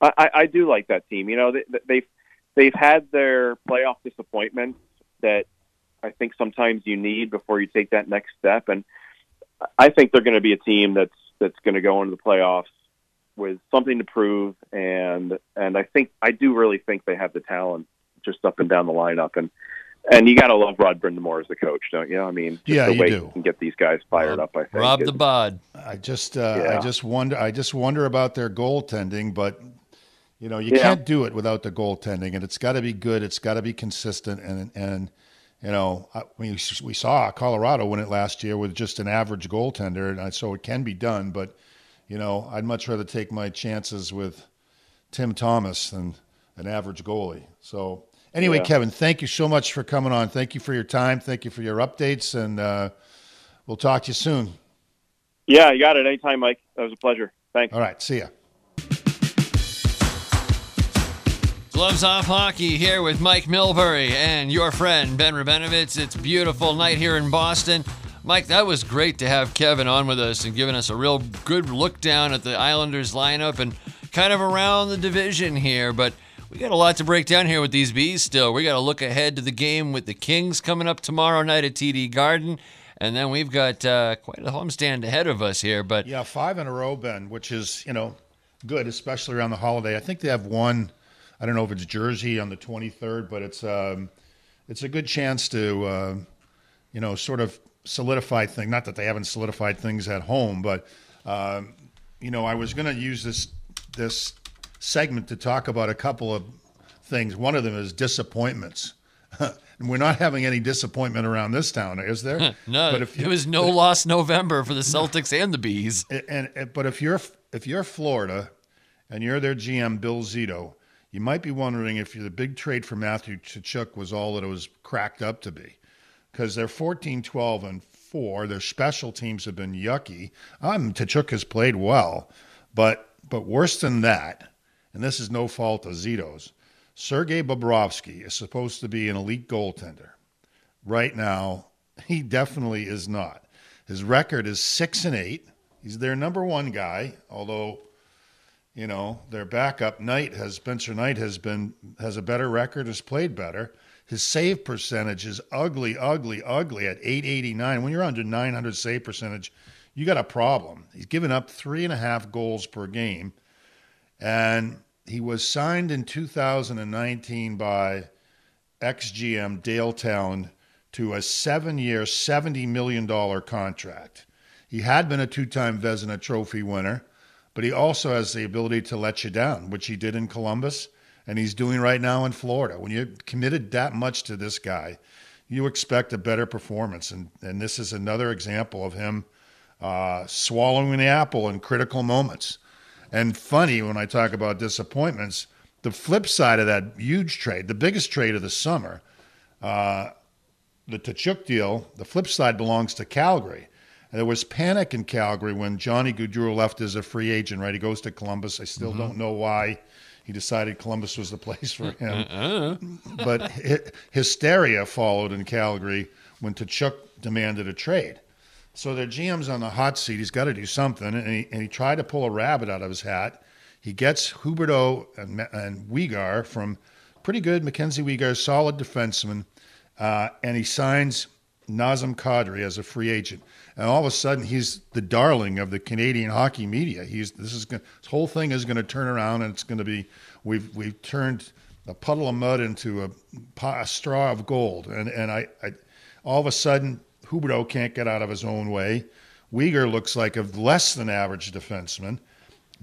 Speaker 3: I, I do like that team. You know, they, they've they've had their playoff disappointments that I think sometimes you need before you take that next step, and I think they're going to be a team that's that's going to go into the playoffs with something to prove, and and I think I do really think they have the talent just up and down the lineup, and and you got to love Rod Brind'Amour as the coach, don't you? I mean,
Speaker 2: yeah,
Speaker 3: the
Speaker 2: you
Speaker 3: way
Speaker 2: do.
Speaker 3: He can get these guys fired
Speaker 1: Rob,
Speaker 3: up. I think
Speaker 1: Rod the Bod.
Speaker 2: I just, uh,
Speaker 3: yeah.
Speaker 2: I just wonder, I just wonder about their goaltending, but you know, you
Speaker 3: yeah.
Speaker 2: can't do it without the goaltending, and it's got to be good. It's got to be consistent, and and you know, I mean, we saw Colorado win it last year with just an average goaltender, and so it can be done. But you know, I'd much rather take my chances with Tim Thomas than an average goalie. So Anyway, yeah. Kevin, thank you so much for coming on. Thank you for your time. Thank you for your updates, and uh, we'll talk to you soon.
Speaker 3: Yeah, you got it. Anytime, Mike. That was a pleasure. Thanks.
Speaker 2: All right. See ya.
Speaker 1: Gloves Off Hockey here with Mike Milbury and your friend Ben Rabenovitz. It's beautiful night here in Boston. Mike, that was great to have Kevin on with us and giving us a real good look down at the Islanders lineup and kind of around the division here. But we got a lot to break down here with these bees still. We got to look ahead to the game with the Kings coming up tomorrow night at TD Garden. And then we've got uh, quite a homestand ahead of us here. But
Speaker 2: yeah, five in a row, Ben, which is you know good, especially around the holiday. I think they have one. I don't know if it's Jersey on the 23rd, but it's um, it's a good chance to uh, you know sort of solidify things. Not that they haven't solidified things at home, but um, you know I was going to use this this segment to talk about a couple of things. One of them is disappointments. We're not having any disappointment around this town, is there?
Speaker 1: no, but if you, it was no loss November for the Celtics and the Bees.
Speaker 2: And, and, but if you're if you're Florida, and you're their GM Bill Zito, you might be wondering if the big trade for Matthew Tkachuk was all that it was cracked up to be, because they're 14, 12, and four. Their special teams have been yucky. Um, Tkachuk has played well, but but worse than that and this is no fault of Zito's. Sergei Bobrovsky is supposed to be an elite goaltender. Right now, he definitely is not. His record is six and eight. He's their number one guy, although you know, their backup Knight has Spencer Knight has been has a better record, has played better. His save percentage is ugly, ugly, ugly at 889. When you're under 900 save percentage, you got a problem. He's given up three and a half goals per game, and he was signed in 2019 by ex-GM Dale Tallon to a seven-year, $70 million contract. He had been a two-time Vezina Trophy winner, but he also has the ability to let you down, which he did in Columbus, and he's doing right now in Florida. When you're committed that much to this guy, you expect a better performance, and and this is another example of him uh, swallowing the apple in critical moments. And funny when I talk about disappointments, the flip side of that huge trade, the biggest trade of the summer, uh, the Tkachuk deal, the flip side belongs to Calgary. And there was panic in Calgary when Johnny Gaudreau left as a free agent, right? He goes to Columbus. I still mm-hmm. don't know why he decided Columbus was the place for him. Uh-uh. but hysteria followed in Calgary when Tkachuk demanded a trade. So their GM's on the hot seat. He's got to do something. And he, and he tried to pull a rabbit out of his hat. He gets Huberdeau and, and Weegar from pretty good Mackenzie Weegar, solid defenseman, uh, and he signs Nazem Kadri as a free agent. And all of a sudden, he's the darling of the Canadian hockey media. He's this is this whole thing is going to turn around, and it's going to be we've we've turned a puddle of mud into a, a straw of gold. And and I, I all of a sudden, Huberdeau can't get out of his own way. Weegar looks like a less than average defenseman.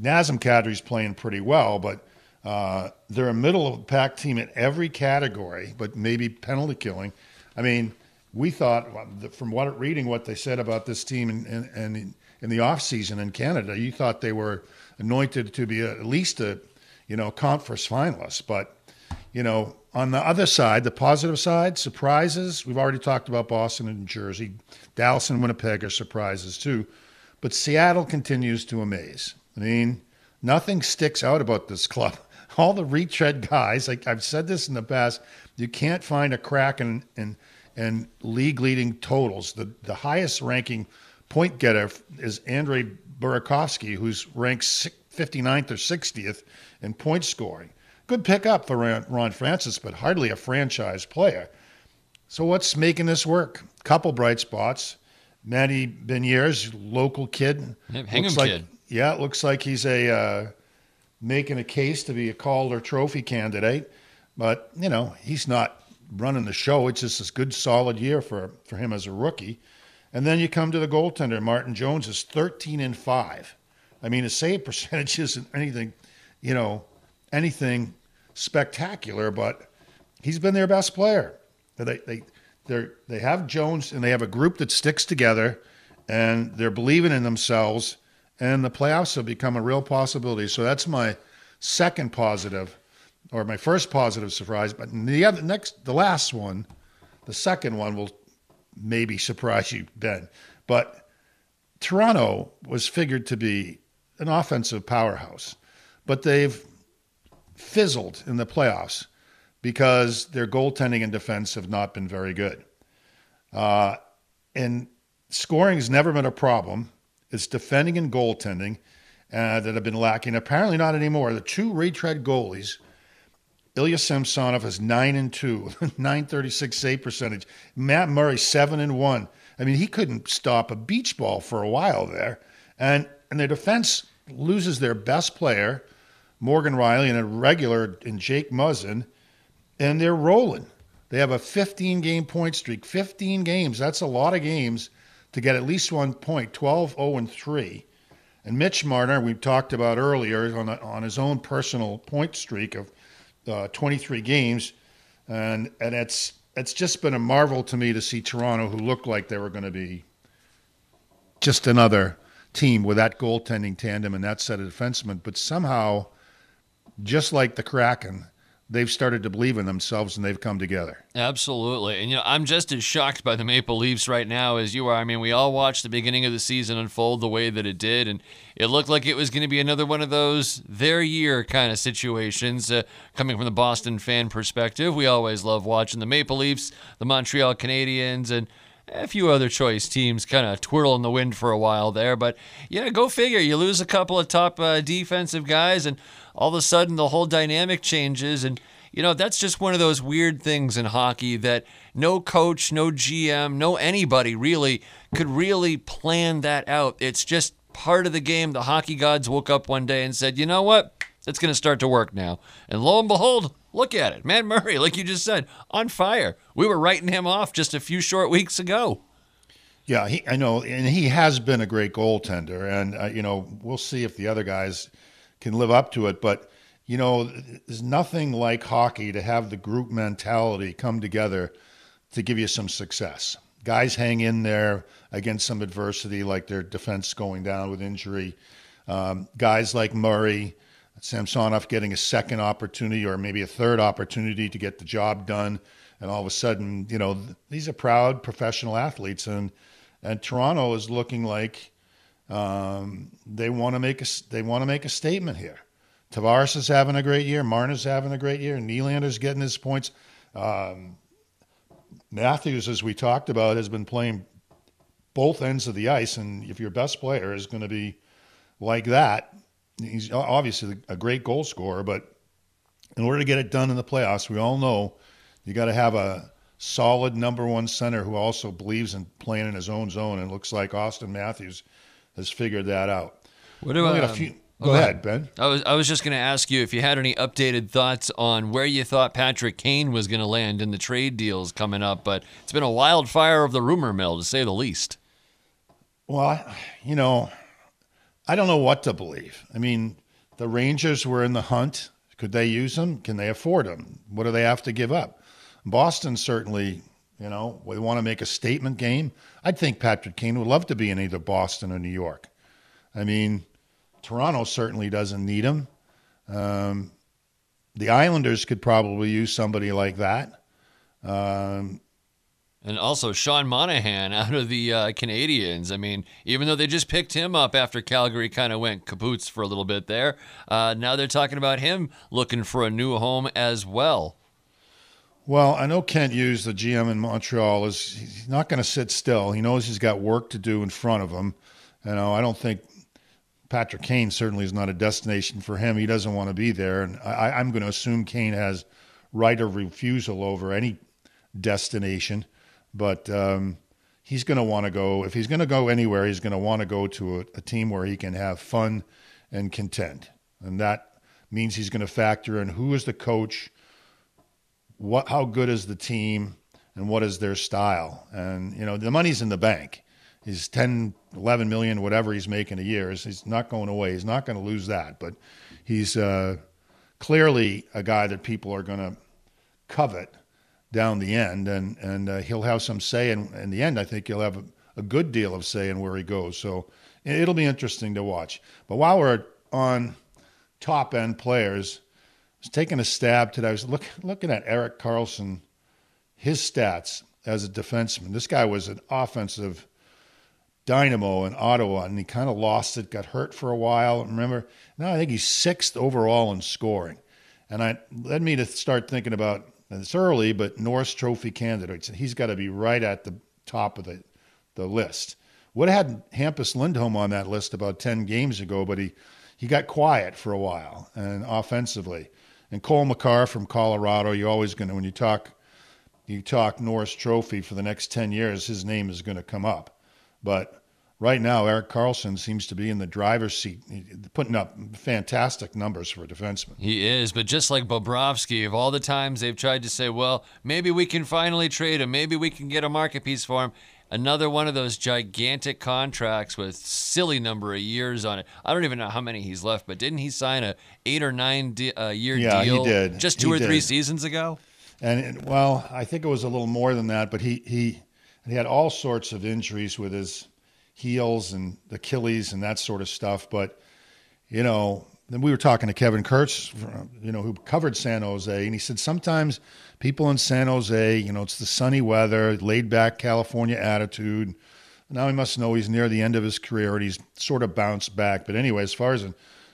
Speaker 2: Nazem Kadri's playing pretty well, but uh, they're a middle of the pack team in every category, but maybe penalty killing. I mean, we thought from what reading what they said about this team and in, in, in, the off season in Canada, you thought they were anointed to be at least a you know conference finalist. But you know, on the other side, the positive side, surprises. We've already talked about Boston and Jersey, Dallas and Winnipeg are surprises too, but Seattle continues to amaze. I mean, nothing sticks out about this club. All the retread guys, like I've said this in the past, you can't find a crack in, in, in league leading totals. The, the highest ranking point getter is Andrei Burakovsky, who's ranked 59th or 60th in point scoring. Good pickup for Ron Francis, but hardly a franchise player. So what's making this work? Couple bright spots. Matty Beniers, local kid.
Speaker 1: Hingham
Speaker 2: like,
Speaker 1: kid.
Speaker 2: Yeah, it looks like he's a uh, making a case to be a Calder Trophy candidate, but you know he's not running the show. It's just a good, solid year for for him as a rookie. And then you come to the goaltender. Martin Jones is 13 and five. I mean, his save percentage isn't anything, you know, anything spectacular, but he's been their best player. They they they they have Jones and they have a group that sticks together, and they're believing in themselves and the playoffs have become a real possibility. So that's my second positive, or my first positive surprise. But the other, next, the last one, the second one will maybe surprise you, Ben. But Toronto was figured to be an offensive powerhouse, but they've fizzled in the playoffs because their goaltending and defense have not been very good. Uh, and scoring has never been a problem. It's defending and goaltending uh, that have been lacking. Apparently, not anymore. The two retread goalies, Ilya Samsonov is nine and two, nine thirty six save percentage. Matt Murray seven and one. I mean, he couldn't stop a beach ball for a while there, and and their defense loses their best player, Morgan Rielly, and a regular in Jake Muzzin, and they're rolling. They have a 15 game point streak. 15 games. That's a lot of games to get at least one point, 12 0 and 3. And Mitch Marner, we talked about earlier, on, on his own personal point streak of uh, 23 games. And, and it's, it's just been a marvel to me to see Toronto, who looked like they were going to be just another team with that goaltending tandem and that set of defensemen. But somehow, just like the Kraken, they've started to believe in themselves and they've come together.
Speaker 1: Absolutely. And, you know, I'm just as shocked by the Maple Leafs right now as you are. I mean, we all watched the beginning of the season unfold the way that it did, and it looked like it was going to be another one of those their year kind of situations. Uh, coming from the Boston fan perspective, we always love watching the Maple Leafs, the Montreal Canadiens, and a few other choice teams kind of twirl in the wind for a while there. But yeah, go figure. You lose a couple of top uh, defensive guys, and all of a sudden the whole dynamic changes. And, you know, that's just one of those weird things in hockey that no coach, no GM, no anybody really could really plan that out. It's just part of the game. The hockey gods woke up one day and said, you know what? It's going to start to work now. And lo and behold, look at it. Matt Murray, like you just said, on fire. We were writing him off just a few short weeks ago.
Speaker 2: Yeah, he, I know, and he has been a great goaltender, and uh, you know we'll see if the other guys can live up to it. But you know, there's nothing like hockey to have the group mentality come together to give you some success. Guys hang in there against some adversity, like their defense going down with injury. Um, guys like Murray, Samsonov getting a second opportunity or maybe a third opportunity to get the job done, and all of a sudden, you know, these are proud professional athletes, and and Toronto is looking like um, they want to make a they want to make a statement here. Tavares is having a great year. Marner's having a great year. Nylander's getting his points. Um, Matthews, as we talked about, has been playing both ends of the ice, and if your best player is going to be like that, he's obviously a great goal scorer. But in order to get it done in the playoffs, we all know you got to have a solid number one center who also believes in playing in his own zone. And looks like Auston Matthews has figured that out.
Speaker 1: What do I?
Speaker 2: Um, few, go okay. ahead, Ben.
Speaker 1: I was I was just going to ask you if you had any updated thoughts on where you thought Patrick Kane was going to land in the trade deals coming up, but it's been a wildfire of the rumor mill to say the least.
Speaker 2: Well, you know, I don't know what to believe. I mean, the Rangers were in the hunt. Could they use them? Can they afford them? What do they have to give up? Boston certainly, you know, we want to make a statement game. I'd think Patrick Kane would love to be in either Boston or New York. I mean, Toronto certainly doesn't need him. Um, the Islanders could probably use somebody like that. Um,
Speaker 1: and also Sean Monahan out of the uh, Canadiens. I mean, even though they just picked him up after Calgary kind of went kapoots for a little bit there, uh, now they're talking about him looking for a new home as well.
Speaker 2: Well, I know Kent Hughes, the GM in Montreal, is he's not going to sit still. He knows he's got work to do in front of him. You know, I don't think Patrick Kane certainly is not a destination for him. He doesn't want to be there, and I, I'm going to assume Kane has right of refusal over any destination. But um, he's going to want to go. If he's going to go anywhere, he's going to want to go to a, a team where he can have fun and content, and that means he's going to factor in who is the coach what how good is the team and what is their style? And you know the money's in the bank. He's 10 11 million whatever he's making a year. He's not going away. He's not going to lose that. But he's uh, clearly a guy that people are going to covet down the end. And and uh, he'll have some say in, in the end. I think he'll have a, a good deal of say in where he goes. So it'll be interesting to watch. But while we're on top end players was taking a stab today. I was look, looking at Erik Karlsson, his stats as a defenseman. This guy was an offensive dynamo in Ottawa, and he kind of lost it, got hurt for a while. Remember, now I think he's sixth overall in scoring. And I led me to start thinking about it's early, but Norris Trophy candidates. He's got to be right at the top of the, the list. Would have had Hampus Lindholm on that list about 10 games ago, but he, he got quiet for a while and offensively. And Cale Makar from Colorado, you're always going to when you talk you talk Norris Trophy for the next ten years, his name is going to come up. But right now, Erik Karlsson seems to be in the driver's seat, putting up fantastic numbers for a defenseman.
Speaker 1: He is, but just like Bobrovsky, of all the times they've tried to say, well, maybe we can finally trade him, maybe we can get a market piece for him, another one of those gigantic contracts with silly number of years on it. I don't even know how many he's left, but didn't he sign a eight or nine de- uh, year
Speaker 2: yeah,
Speaker 1: deal
Speaker 2: he did.
Speaker 1: just two
Speaker 2: he
Speaker 1: or
Speaker 2: did.
Speaker 1: three seasons ago?
Speaker 2: And well, I think it was a little more than that, but he he he had all sorts of injuries with his heels and Achilles and that sort of stuff. But you know, then we were talking to Kevin Kurz, you know, who covered San Jose, and he said sometimes people in San Jose, you know, it's the sunny weather, laid back California attitude. Now he must know he's near the end of his career and he's sort of bounced back. But anyway, as far as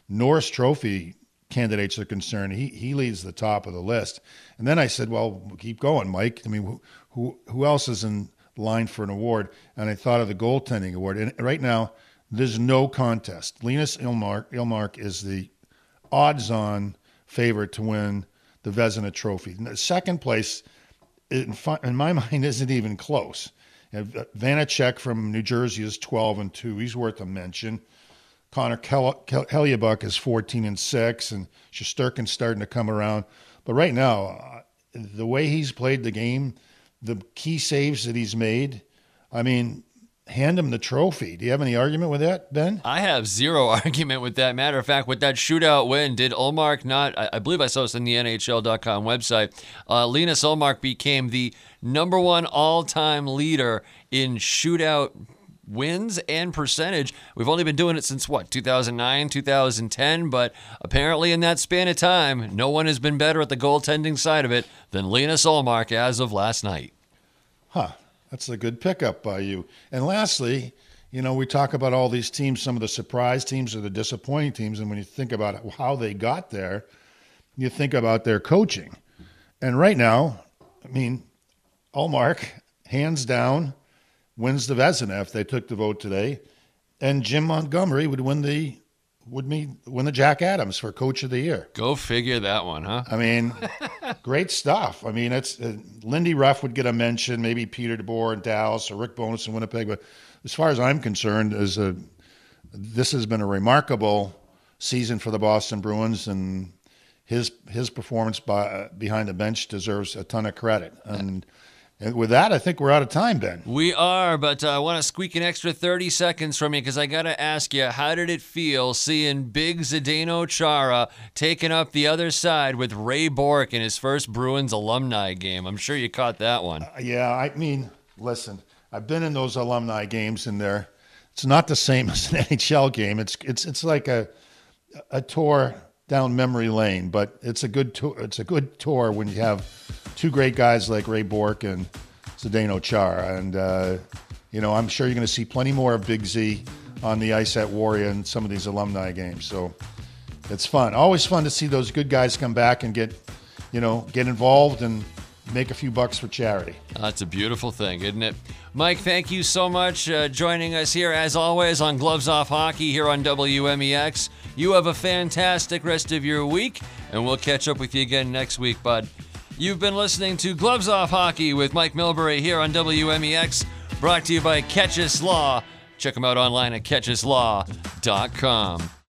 Speaker 2: Norris Trophy candidates are concerned, he he leads the top of the list. And then I said, well, keep going, Mike. I mean, who who who else is in line for an award, and I thought of the goaltending award. And right now, there's no contest. Linus Ullmark, Ullmark is the odds-on favorite to win the Vezina Trophy. Second place, in, in my mind, isn't even close. Vanecek from New Jersey is 12 and two. He's worth a mention. Connor Kel- Hellebuyck is 14 and six, and Shesterkin's starting to come around. But right now, uh, the way he's played the game, the key saves that he's made, I mean, hand him the trophy. Do you have any argument with that, Ben?
Speaker 1: I have zero argument with that. Matter of fact, with that shootout win, did Ullmark not? I, I believe I saw this on the NHL.com website. Uh, Linus Ullmark became the number one all-time leader in shootout wins and percentage. We've only been doing it since what, 2009, 2010, but apparently in that span of time, no one has been better at the goaltending side of it than Linus Ullmark as of last night.
Speaker 2: Huh. That's a good pickup by you. And lastly, you know, we talk about all these teams, some of the surprise teams or the disappointing teams, and when you think about how they got there, you think about their coaching. And right now, I mean, Ullmark, hands down, wins the Vezina if they took the vote today, and Jim Montgomery would win the would mean win the Jack Adams for Coach of the Year.
Speaker 1: Go figure that one, huh?
Speaker 2: I mean, great stuff. I mean, it's uh, Lindy Ruff would get a mention, maybe Peter DeBoer in Dallas or Rick Bowness in Winnipeg. But as far as I'm concerned, as a this has been a remarkable season for the Boston Bruins, and his his performance by, uh, behind the bench deserves a ton of credit. And and with that, I think we're out of time, Ben.
Speaker 1: We are, but uh, I want to squeak an extra 30 seconds from you because I got to ask you, how did it feel seeing Big Zdeno Chara taking up the other side with Ray Bourque in his first Bruins alumni game? I'm sure you caught that one. Uh,
Speaker 2: yeah, I mean, listen, I've been in those alumni games, and there, it's not the same as an NHL game. It's it's it's like a a tour down memory lane, but it's a good tour. It's a good tour when you have two great guys like Ray Bourque and Zdeno Char. and uh, you know I'm sure you're going to see plenty more of Big Z on the ice at Warrior and some of these alumni games. So it's fun. Always fun to see those good guys come back and get you know get involved and make a few bucks for charity.
Speaker 1: That's a beautiful thing, isn't it? Mike, thank you so much uh, joining us here as always on Gloves Off Hockey here on WMEX. You have a fantastic rest of your week, and we'll catch up with you again next week, bud. You've been listening to Gloves Off Hockey with Mike Milbury here on WMEX, brought to you by Keches Law. Check them out online at kecheslaw.com.